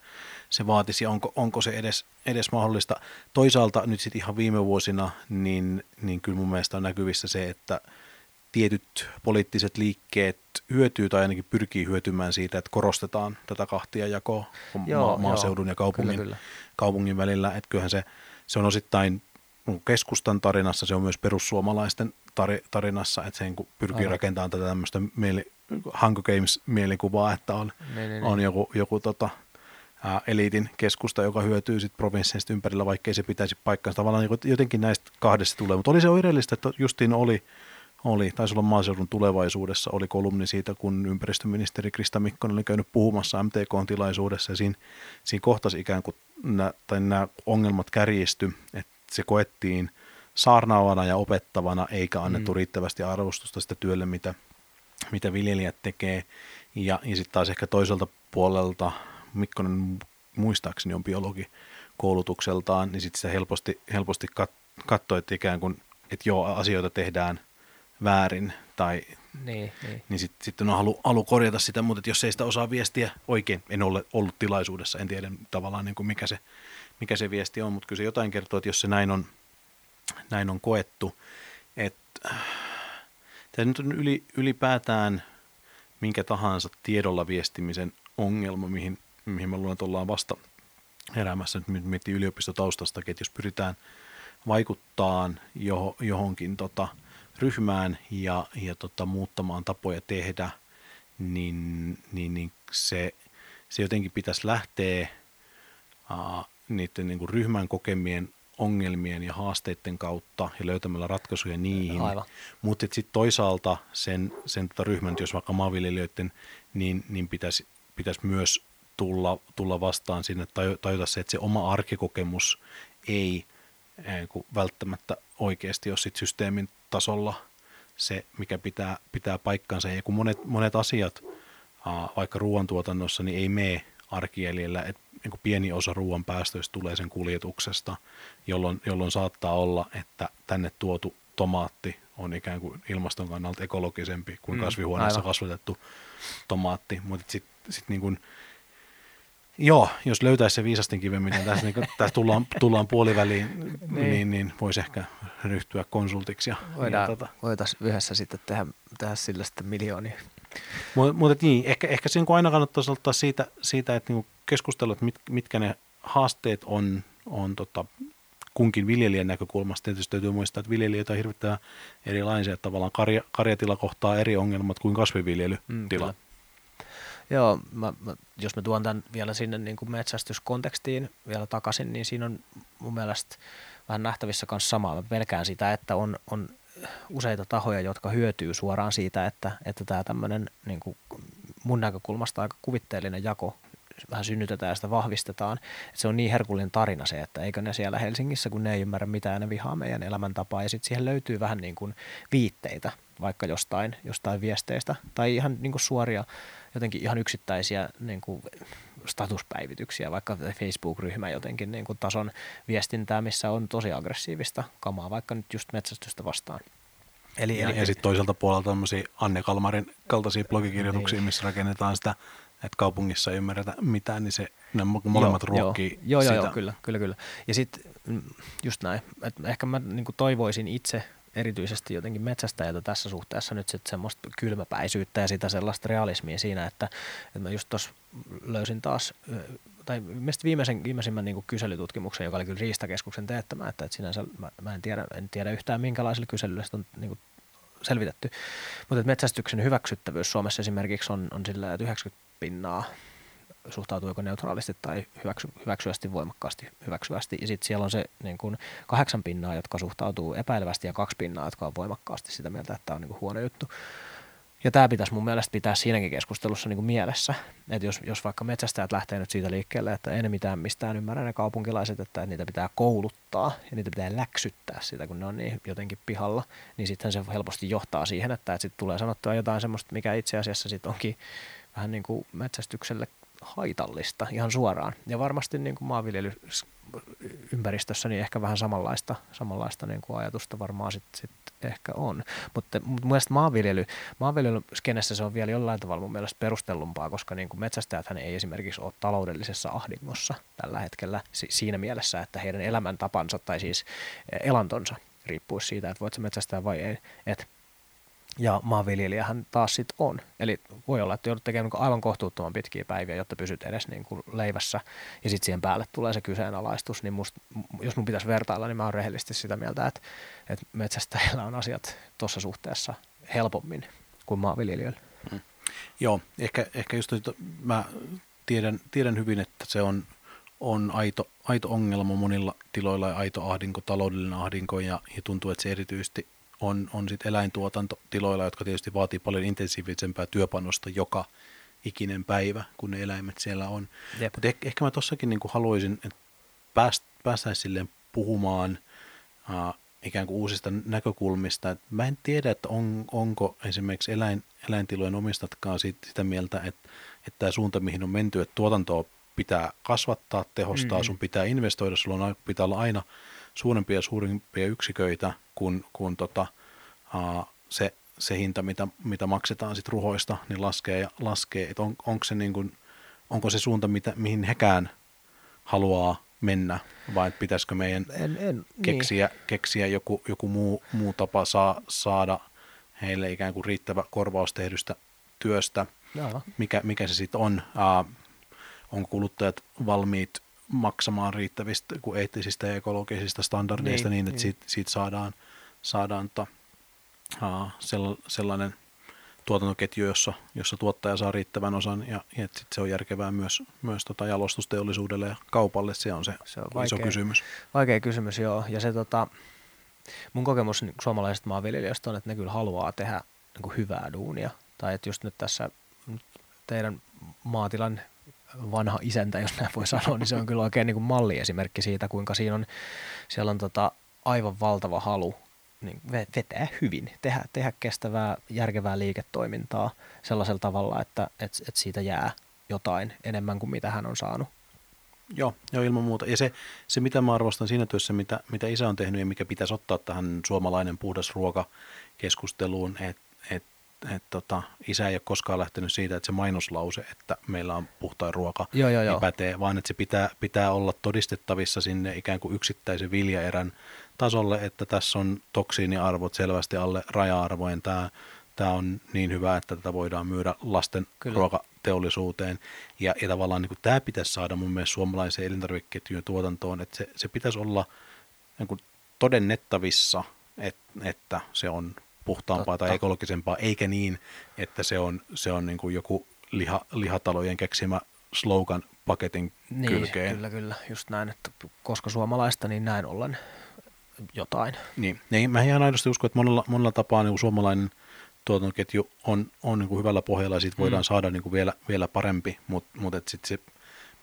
se vaatisi ja onko, onko se edes, edes mahdollista. Toisaalta nyt sitten ihan viime vuosina, niin, niin kyllä mun mielestä on näkyvissä se, että tietyt poliittiset liikkeet hyötyy tai ainakin pyrkii hyötymään siitä, että korostetaan tätä kahtia jakoa joo, ma- maaseudun joo, ja kaupungin, kyllä, kyllä. kaupungin välillä. Että kyllähän se, se on osittain keskustan tarinassa, se on myös perussuomalaisten tarinassa, että se niin pyrkii Aivan. rakentamaan tätä tämmöistä mieli, Hunger Games-mielikuvaa, että on, niin, niin, on niin. joku, joku tota, ää, eliitin keskusta, joka hyötyy sitten provinsseista ympärillä, vaikkei se pitäisi paikkaansa. Tavallaan niin jotenkin näistä kahdesta tulee, mutta oli se oireellista, että justiin oli, oli, taisi olla maaseudun tulevaisuudessa, oli kolumni siitä, kun ympäristöministeri Krista Mikkonen oli käynyt puhumassa MTK-tilaisuudessa ja siinä, siinä kohtasi ikään kuin nämä, tai nämä ongelmat kärjisty, että se koettiin saarnaavana ja opettavana, eikä annettu mm. riittävästi arvostusta sitä työlle, mitä, mitä viljelijät tekee. Ja, ja sitten taas ehkä toiselta puolelta, Mikkonen muistaakseni on biologi koulutukseltaan, niin sitten se helposti, helposti kat- katsoi, että ikään kuin, että joo, asioita tehdään väärin, tai niin, niin. niin sitten sit on halu, halu korjata sitä, mutta jos ei sitä osaa viestiä oikein, en ole ollut tilaisuudessa, en tiedä tavallaan niin kuin mikä, se, mikä se viesti on, mutta kyllä se jotain kertoo, että jos se näin on, näin on koettu, että tämä nyt on yli, ylipäätään minkä tahansa tiedolla viestimisen ongelma, mihin, mihin mä luulen, että ollaan vasta heräämässä nyt miettii yliopistotaustastakin, että jos pyritään vaikuttaa johonkin tota, ryhmään ja, ja tota, muuttamaan tapoja tehdä, niin, niin, niin se, se jotenkin pitäisi lähteä uh, niiden niin kuin ryhmän kokemien ongelmien ja haasteiden kautta ja löytämällä ratkaisuja niihin. Mutta sitten toisaalta sen, sen tota ryhmän, jos vaikka maanviljelijöiden, niin, niin pitäisi, pitäisi myös tulla, tulla vastaan sinne, tajuta se, että se oma arkikokemus ei eh, välttämättä oikeasti ole sit systeemin tasolla se, mikä pitää, pitää paikkansa. Ja kun monet, monet asiat, vaikka ruoantuotannossa, niin ei mene arkielillä, että niin kuin pieni osa ruoan päästöistä tulee sen kuljetuksesta, jolloin, jolloin saattaa olla, että tänne tuotu tomaatti on ikään kuin ilmaston kannalta ekologisempi kuin mm, kasvihuoneessa aivan. kasvatettu tomaatti, mutta sitten sit niin kuin, Joo, jos löytäisi se viisasten kiven, miten tässä, niin tässä tullaan, tullaan puoliväliin, niin, niin, niin voisi ehkä ryhtyä konsultiksi. Ja, Voidaan, ja tota. Voitaisiin yhdessä sitten tehdä, tehdä sillä sitten miljoonia. Mutta, mutta niin, ehkä, ehkä se niin aina kannattaisi ottaa siitä, siitä että niin keskustella, että mit, mitkä ne haasteet on, on tota, kunkin viljelijän näkökulmasta. Tietysti täytyy muistaa, että viljelijöitä on hirvittävän erilaisia, että tavallaan karja, karjatila kohtaa eri ongelmat kuin kasviviljelytila. Mm, Joo, mä, mä, jos mä tuon tämän vielä sinne niin kuin metsästyskontekstiin vielä takaisin, niin siinä on mun mielestä vähän nähtävissä myös samaa. Mä pelkään sitä, että on, on useita tahoja, jotka hyötyy suoraan siitä, että, että tämä tämmöinen niin kuin mun näkökulmasta aika kuvitteellinen jako vähän synnytetään ja sitä vahvistetaan. Että se on niin herkullinen tarina se, että eikö ne siellä Helsingissä, kun ne ei ymmärrä mitään, ne vihaa meidän elämäntapaa. Ja sitten siihen löytyy vähän niin kuin viitteitä vaikka jostain, jostain viesteistä tai ihan niin kuin suoria, jotenkin ihan yksittäisiä niin kuin statuspäivityksiä, vaikka Facebook-ryhmä jotenkin niin kuin tason viestintää, missä on tosi aggressiivista kamaa, vaikka nyt just metsästystä vastaan. Eli, ja, eli, ja sitten toiselta puolelta tämmöisiä Anne Kalmarin kaltaisia blogikirjoituksia, niin. missä rakennetaan sitä, että kaupungissa ei ymmärretä mitään, niin se, ne molemmat joo, ruokkii joo, joo, joo, kyllä, kyllä, kyllä. Ja sitten mm, just näin, että ehkä mä niin toivoisin itse erityisesti jotenkin metsästäjältä tässä suhteessa nyt sitten semmoista kylmäpäisyyttä ja sitä sellaista realismia siinä, että, että mä just tuossa löysin taas, tai mielestäni viimeisen, viimeisimmän niin kyselytutkimuksen, joka oli kyllä Riistakeskuksen teettämä, että, että sinänsä mä, mä en, tiedä, en tiedä yhtään minkälaisella kyselyllä on niin selvitetty, mutta että metsästyksen hyväksyttävyys Suomessa esimerkiksi on, on sillä, että 90 pinnaa suhtautuu joko neutraalisti tai hyväksy, hyväksyvästi, voimakkaasti hyväksyvästi. Ja sitten siellä on se niin kuin kahdeksan pinnaa, jotka suhtautuu epäilevästi ja kaksi pinnaa, jotka on voimakkaasti sitä mieltä, että tämä on niin huono juttu. Ja tämä pitäisi mun mielestä pitää siinäkin keskustelussa niin kuin mielessä, että jos, jos vaikka metsästäjät lähtee nyt siitä liikkeelle, että ei mitään mistään ymmärrä ne kaupunkilaiset, että niitä pitää kouluttaa ja niitä pitää läksyttää sitä, kun ne on niin jotenkin pihalla, niin sitten se helposti johtaa siihen, että, että sitten tulee sanottua jotain semmoista, mikä itse asiassa sitten onkin vähän niin kuin metsästykselle haitallista ihan suoraan. Ja varmasti niin kuin maanviljelyympäristössä niin ehkä vähän samanlaista, samanlaista niin kuin ajatusta varmaan sitten sit ehkä on. Mutta mun mielestä maanviljely, maanviljelyskenessä se on vielä jollain tavalla mun mielestä perustellumpaa, koska niin kuin metsästäjäthän ei esimerkiksi ole taloudellisessa ahdingossa tällä hetkellä siinä mielessä, että heidän elämäntapansa tai siis elantonsa riippuisi siitä, että voit se metsästää vai ei. Että ja maanviljelijähän taas sitten on. Eli voi olla, että joudut tekemään niin aivan kohtuuttoman pitkiä päiviä, jotta pysyt edes niin kuin leivässä. Ja sitten siihen päälle tulee se kyseenalaistus. Niin must, jos mun pitäisi vertailla, niin mä oon rehellisesti sitä mieltä, että, että metsästäjillä on asiat tuossa suhteessa helpommin kuin maanviljelijöillä. Mm. Joo, ehkä, ehkä just mä tiedän, tiedän hyvin, että se on, on aito, aito ongelma monilla tiloilla ja aito ahdinko, taloudellinen ahdinko ja, ja tuntuu, että se erityisesti on, on sit eläintuotantotiloilla, jotka tietysti vaatii paljon intensiivisempää työpanosta joka ikinen päivä, kun ne eläimet siellä on. Mutta ehkä, ehkä mä tossakin niin haluaisin, että pääst, päästäisiin silleen puhumaan uh, ikään kuin uusista näkökulmista. Et mä en tiedä, että on, onko esimerkiksi eläin, eläintilojen omistatkaan siitä, sitä mieltä, että, että tämä suunta, mihin on menty, että tuotantoa pitää kasvattaa, tehostaa, mm-hmm. sun pitää investoida, sulla on, pitää olla aina suurempia ja suurimpia yksiköitä kuin, kuin tota, uh, se, se hinta, mitä, mitä maksetaan sit ruhoista, niin laskee ja laskee. Et on, onko, se niin kuin, onko se suunta, mitä, mihin hekään haluaa mennä, vai pitäisikö meidän en, en, keksiä, niin. keksiä joku, joku muu, muu tapa saa, saada heille ikään kuin riittävä korvaus tehdystä työstä, mikä, mikä se sitten on. Uh, onko kuluttajat valmiit maksamaan riittävistä kuin eettisistä ja ekologisista standardeista niin, niin että niin. Siitä, siitä saadaan, saadaan to, uh, sellainen tuotantoketju, jossa, jossa tuottaja saa riittävän osan ja, ja että sit se on järkevää myös, myös tota jalostusteollisuudelle ja kaupalle. Se on se, se on vaikea, iso kysymys. Vaikea kysymys, joo. Ja se tota, mun kokemus niin suomalaisista maanviljelijöistä on, että ne kyllä haluaa tehdä niin hyvää duunia. Tai että just nyt tässä teidän maatilan vanha isäntä, jos näin voi sanoa, niin se on kyllä oikein niin kuin malliesimerkki siitä, kuinka siinä on, siellä on tota aivan valtava halu niin vetää hyvin, tehdä, tehdä kestävää, järkevää liiketoimintaa sellaisella tavalla, että et, et siitä jää jotain enemmän kuin mitä hän on saanut. Joo, joo ilman muuta. Ja se, se, mitä mä arvostan siinä työssä, mitä, mitä isä on tehnyt ja mikä pitäisi ottaa tähän suomalainen puhdas ruoka keskusteluun, että et tota, isä ei ole koskaan lähtenyt siitä, että se mainoslause, että meillä on puhtain ruoka, joo, joo, joo. pätee, vaan että se pitää, pitää olla todistettavissa sinne ikään kuin yksittäisen viljaerän tasolle, että tässä on toksiiniarvot selvästi alle raja-arvojen. Tämä, tämä on niin hyvä, että tätä voidaan myydä lasten Kyllä. ruokateollisuuteen. Ja, ja tavallaan niin kuin tämä pitäisi saada mun mielestä suomalaiseen elintarvikeketjujen tuotantoon, että se, se pitäisi olla niin kuin todennettavissa, että, että se on puhtaampaa Totta. tai ekologisempaa, eikä niin, että se on, se on niin kuin joku liha, lihatalojen keksimä slogan paketin niin, kylkeen. Kyllä, kyllä, just näin, että koska suomalaista, niin näin ollen jotain. Niin, niin mä ihan aidosti uskon, että monella, monella tapaa niin suomalainen tuotantoketju on, on niin kuin hyvällä pohjalla ja siitä voidaan mm. saada niin kuin vielä, vielä parempi, mutta mut, mut sitten se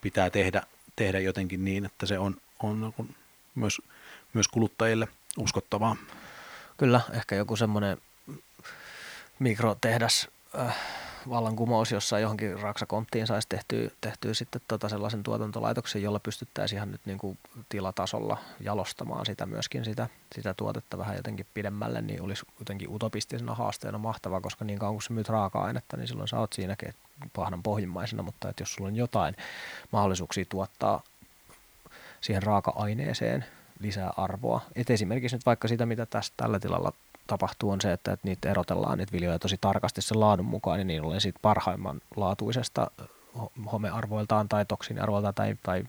pitää tehdä, tehdä jotenkin niin, että se on, on niin myös, myös kuluttajille uskottavaa. Kyllä, ehkä joku semmoinen mikrotehdas äh, vallankumous, jossa johonkin raksakonttiin saisi tehtyä, tehtyä sitten tota sellaisen tuotantolaitoksen, jolla pystyttäisiin ihan nyt niin kuin tilatasolla jalostamaan sitä myöskin sitä, sitä tuotetta vähän jotenkin pidemmälle, niin olisi jotenkin utopistisena haasteena mahtavaa, koska niin kauan kun sä myyt raaka-ainetta, niin silloin sä oot siinäkin pahdan pohjimmaisena, mutta että jos sulla on jotain mahdollisuuksia tuottaa siihen raaka-aineeseen lisää arvoa. Et esimerkiksi nyt vaikka sitä, mitä tässä tällä tilalla tapahtuu, on se, että, että niitä erotellaan niitä viljoja tosi tarkasti sen laadun mukaan, niin niillä on siitä parhaimman laatuisesta homearvoiltaan tai toksiniarvoiltaan tai, tai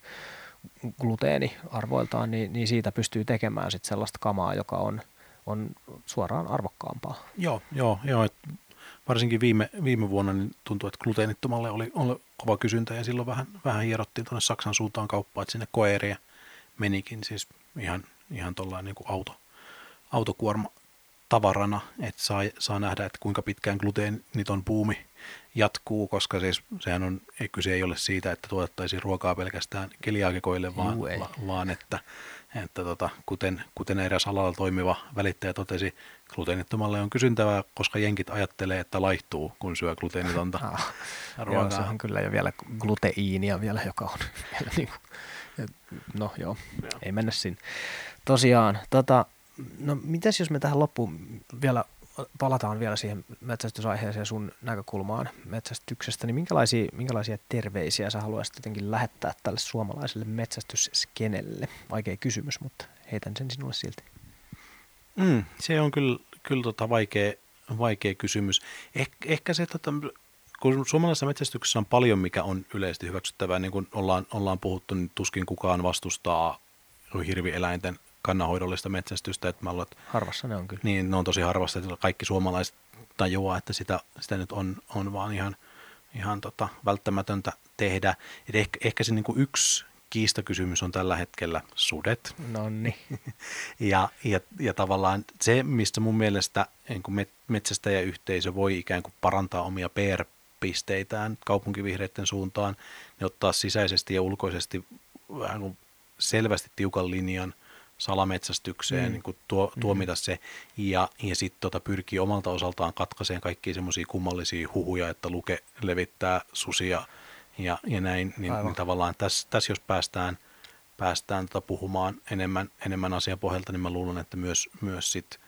gluteeniarvoiltaan, niin, niin siitä pystyy tekemään sit sellaista kamaa, joka on, on suoraan arvokkaampaa. Joo, joo, joo. Et varsinkin viime, viime vuonna niin tuntui, että gluteenittomalle oli, oli kova kysyntä ja silloin vähän, vähän hierottiin tuonne Saksan suuntaan kauppaan, että sinne koeeriä menikin siis ihan, ihan tuollainen niin kuin auto, autokuorma tavarana, että saa, saa nähdä, että kuinka pitkään gluteeniton buumi jatkuu, koska siis sehän on, ei, kyse ei ole siitä, että tuotettaisiin ruokaa pelkästään keliaakikoille, vaan, va, vaan että, että tota, kuten, kuten eräs alalla toimiva välittäjä totesi, gluteenittomalle on kysyntävää, koska jenkit ajattelee, että laihtuu, kun syö gluteenitonta ruokaa. Joo, se on kyllä jo vielä gluteiinia vielä, joka on vielä niin kuin, no joo, joo, ei mennä sinne. Tosiaan, tota, no mitäs jos me tähän loppuun vielä palataan vielä siihen metsästysaiheeseen sun näkökulmaan metsästyksestä, niin minkälaisia, minkälaisia terveisiä sä haluaisit jotenkin lähettää tälle suomalaiselle metsästysskenelle? Vaikea kysymys, mutta heitän sen sinulle silti. Mm, se on kyllä, kyllä tota vaikea, vaikea kysymys. Eh, ehkä se, tota, kun suomalaisessa metsästyksessä on paljon, mikä on yleisesti hyväksyttävää, niin kuin ollaan, ollaan puhuttu, niin tuskin kukaan vastustaa hirvieläinten kannanhoidollista metsästystä. Että mä luulen, että, harvassa ne on kyllä. Niin, ne on tosi harvassa, että kaikki suomalaiset tajuaa, että sitä, sitä nyt on, on vaan ihan, ihan tota, välttämätöntä tehdä. Et ehkä, ehkä se niin kuin yksi kiistakysymys on tällä hetkellä sudet. Nonni. ja, ja, ja tavallaan se, mistä mun mielestä niin kuin metsästäjäyhteisö voi ikään kuin parantaa omia PR-pisteitään kaupunkivihreiden suuntaan, niin ottaa sisäisesti ja ulkoisesti vähän kuin selvästi tiukan linjan salametsästykseen, mm. niin kuin tuo, mm. tuomita mm. se, ja, ja sitten tota pyrkii omalta osaltaan katkaiseen kaikkia semmoisia kummallisia huhuja, että luke levittää susia ja, ja näin, niin, niin tavallaan tässä, täs jos päästään, päästään tota puhumaan enemmän, enemmän asian pohjalta, niin mä luulen, että myös, myös sit,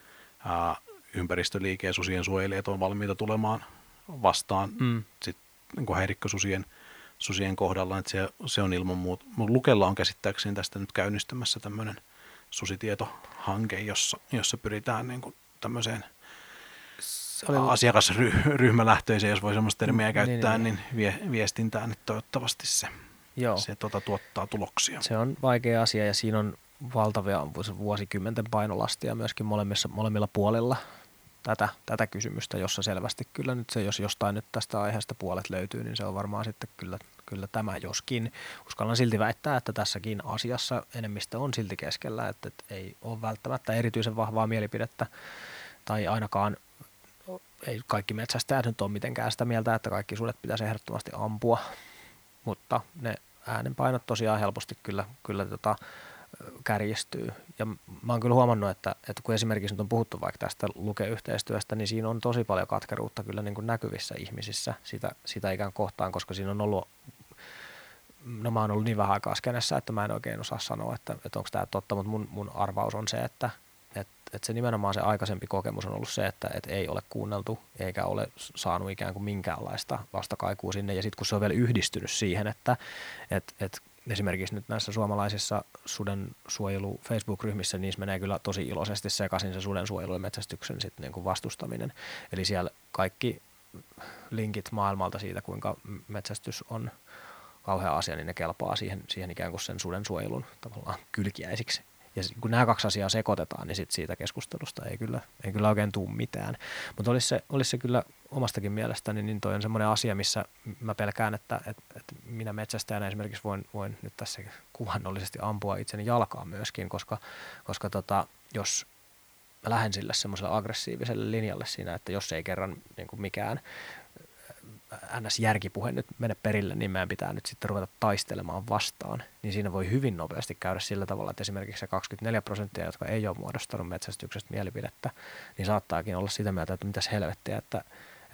ää, ympäristöliike ja susien suojelijat on valmiita tulemaan vastaan mm. sit, niin häirikkösusien susien kohdalla, että se, se on ilman muuta. Lukella on käsittääkseni tästä nyt käynnistymässä tämmöinen – susitietohanke, jossa, jossa pyritään niin kuin tämmöiseen se oli... asiakasryhmälähtöiseen, jos voi sellaista termiä käyttää, niin, niin, niin. niin vie, viestintään, että toivottavasti se, Joo. se tuota, tuottaa tuloksia. Se on vaikea asia ja siinä on valtavia vuosikymmenten painolastia myöskin molemmissa, molemmilla puolilla tätä, tätä kysymystä, jossa selvästi kyllä nyt se, jos jostain nyt tästä aiheesta puolet löytyy, niin se on varmaan sitten kyllä, kyllä tämä, joskin. Uskallan silti väittää, että tässäkin asiassa enemmistö on silti keskellä, että, että ei ole välttämättä erityisen vahvaa mielipidettä tai ainakaan ei kaikki metsästäjät nyt ole mitenkään sitä mieltä, että kaikki sudet pitäisi ehdottomasti ampua, mutta ne äänenpainot tosiaan helposti kyllä, kyllä tota, kärjistyy. Ja mä oon kyllä huomannut, että, että kun esimerkiksi nyt on puhuttu vaikka tästä lukeyhteistyöstä, niin siinä on tosi paljon katkeruutta kyllä niin kuin näkyvissä ihmisissä sitä, sitä ikään kohtaan, koska siinä on ollut, no mä oon ollut niin vähän aikaa skenessä, että mä en oikein osaa sanoa, että, että onko tämä totta, mutta mun, mun arvaus on se, että, että, että se nimenomaan se aikaisempi kokemus on ollut se, että, että ei ole kuunneltu eikä ole saanut ikään kuin minkäänlaista vastakaikua sinne. Ja sitten kun se on vielä yhdistynyt siihen, että, että, että esimerkiksi nyt näissä suomalaisissa suden suojelu Facebook-ryhmissä, niissä menee kyllä tosi iloisesti sekaisin se suden suojelu ja metsästyksen sit niin kuin vastustaminen. Eli siellä kaikki linkit maailmalta siitä, kuinka metsästys on kauhea asia, niin ne kelpaa siihen, siihen ikään kuin sen suden suojelun tavallaan kylkiäisiksi. Ja kun nämä kaksi asiaa sekoitetaan, niin sit siitä keskustelusta ei kyllä, ei kyllä oikein tule mitään. Mutta olisi se, olisi se kyllä omastakin mielestäni, niin toi on semmoinen asia, missä mä pelkään, että, että, että minä metsästäjänä esimerkiksi voin, voin nyt tässä kuvannollisesti ampua itseni jalkaan myöskin, koska, koska tota, jos mä lähden sille semmoiselle aggressiiviselle linjalle siinä, että jos ei kerran niin kuin mikään NS-järkipuhe nyt mene perille, niin meidän pitää nyt sitten ruveta taistelemaan vastaan. Niin siinä voi hyvin nopeasti käydä sillä tavalla, että esimerkiksi se 24 prosenttia, jotka ei ole muodostanut metsästyksestä mielipidettä, niin saattaakin olla sitä mieltä, että mitäs helvettiä, että,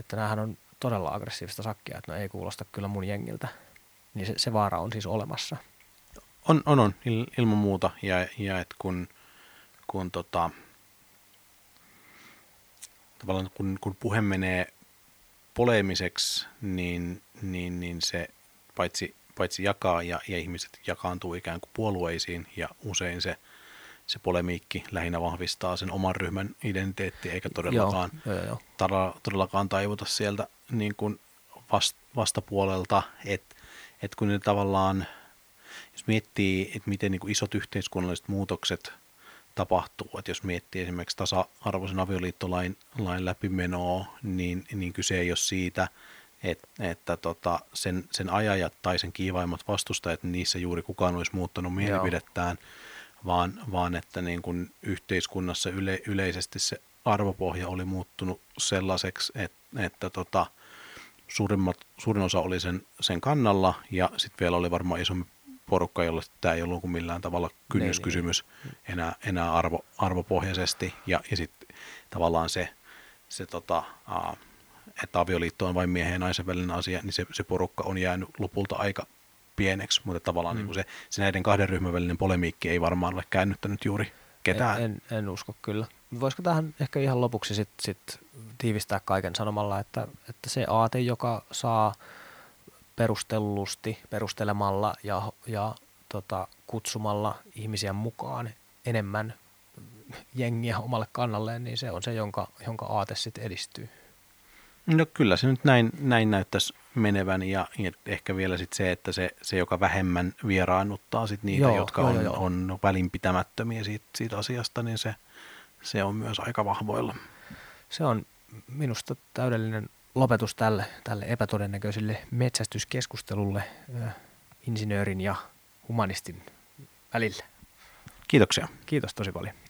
että näähän on todella aggressiivista sakkia, että no ei kuulosta kyllä mun jengiltä. Niin se, se vaara on siis olemassa. On, on, on il, ilman muuta. Ja, ja että kun, kun, tota, tavallaan kun, kun puhe menee poleemiseksi, niin, niin, niin se paitsi, paitsi jakaa ja, ja ihmiset jakaantuu ikään kuin puolueisiin ja usein se, se polemiikki lähinnä vahvistaa sen oman ryhmän identiteetti eikä todellakaan, joo, joo, joo. Todella, todellakaan taivuta sieltä niin kuin vast, vastapuolelta, että et kun ne tavallaan, jos miettii, että miten niin kuin isot yhteiskunnalliset muutokset tapahtuu. Että jos miettii esimerkiksi tasa-arvoisen avioliittolain lain läpimenoa, niin, niin kyse ei ole siitä, että, että tota, sen, sen ajajat tai sen kiivaimmat vastustajat, niin niissä juuri kukaan olisi muuttanut mielipidettään, vaan, vaan että niin kuin yhteiskunnassa yle, yleisesti se arvopohja oli muuttunut sellaiseksi, että, että tota, suurimmat, suurin osa oli sen, sen kannalla ja sitten vielä oli varmaan isompi porukka, jolle tämä ei ollut millään tavalla kynnyskysymys niin, niin. enää, enää arvo, arvopohjaisesti. Ja, ja sitten tavallaan se, se tota, uh, että avioliitto on vain miehen ja naisen välinen asia, niin se, se porukka on jäänyt lopulta aika pieneksi, mutta tavallaan mm. niin se, se näiden kahden ryhmän välinen polemiikki ei varmaan ole käännyttänyt juuri ketään. En, en, en usko kyllä. Voisiko tähän ehkä ihan lopuksi sit, sit tiivistää kaiken sanomalla, että, että se aate, joka saa perustellusti, perustelemalla ja, ja tota, kutsumalla ihmisiä mukaan enemmän jengiä omalle kannalleen, niin se on se, jonka, jonka aate sitten edistyy. No kyllä se nyt näin, näin näyttäisi menevän ja, ja ehkä vielä sitten se, että se, se, joka vähemmän vieraannuttaa sit niitä, joo, jotka joo, on, joo. on välinpitämättömiä siitä, siitä asiasta, niin se, se on myös aika vahvoilla. Se on minusta täydellinen lopetus tälle, tälle epätodennäköiselle metsästyskeskustelulle insinöörin ja humanistin välillä. Kiitoksia. Kiitos tosi paljon.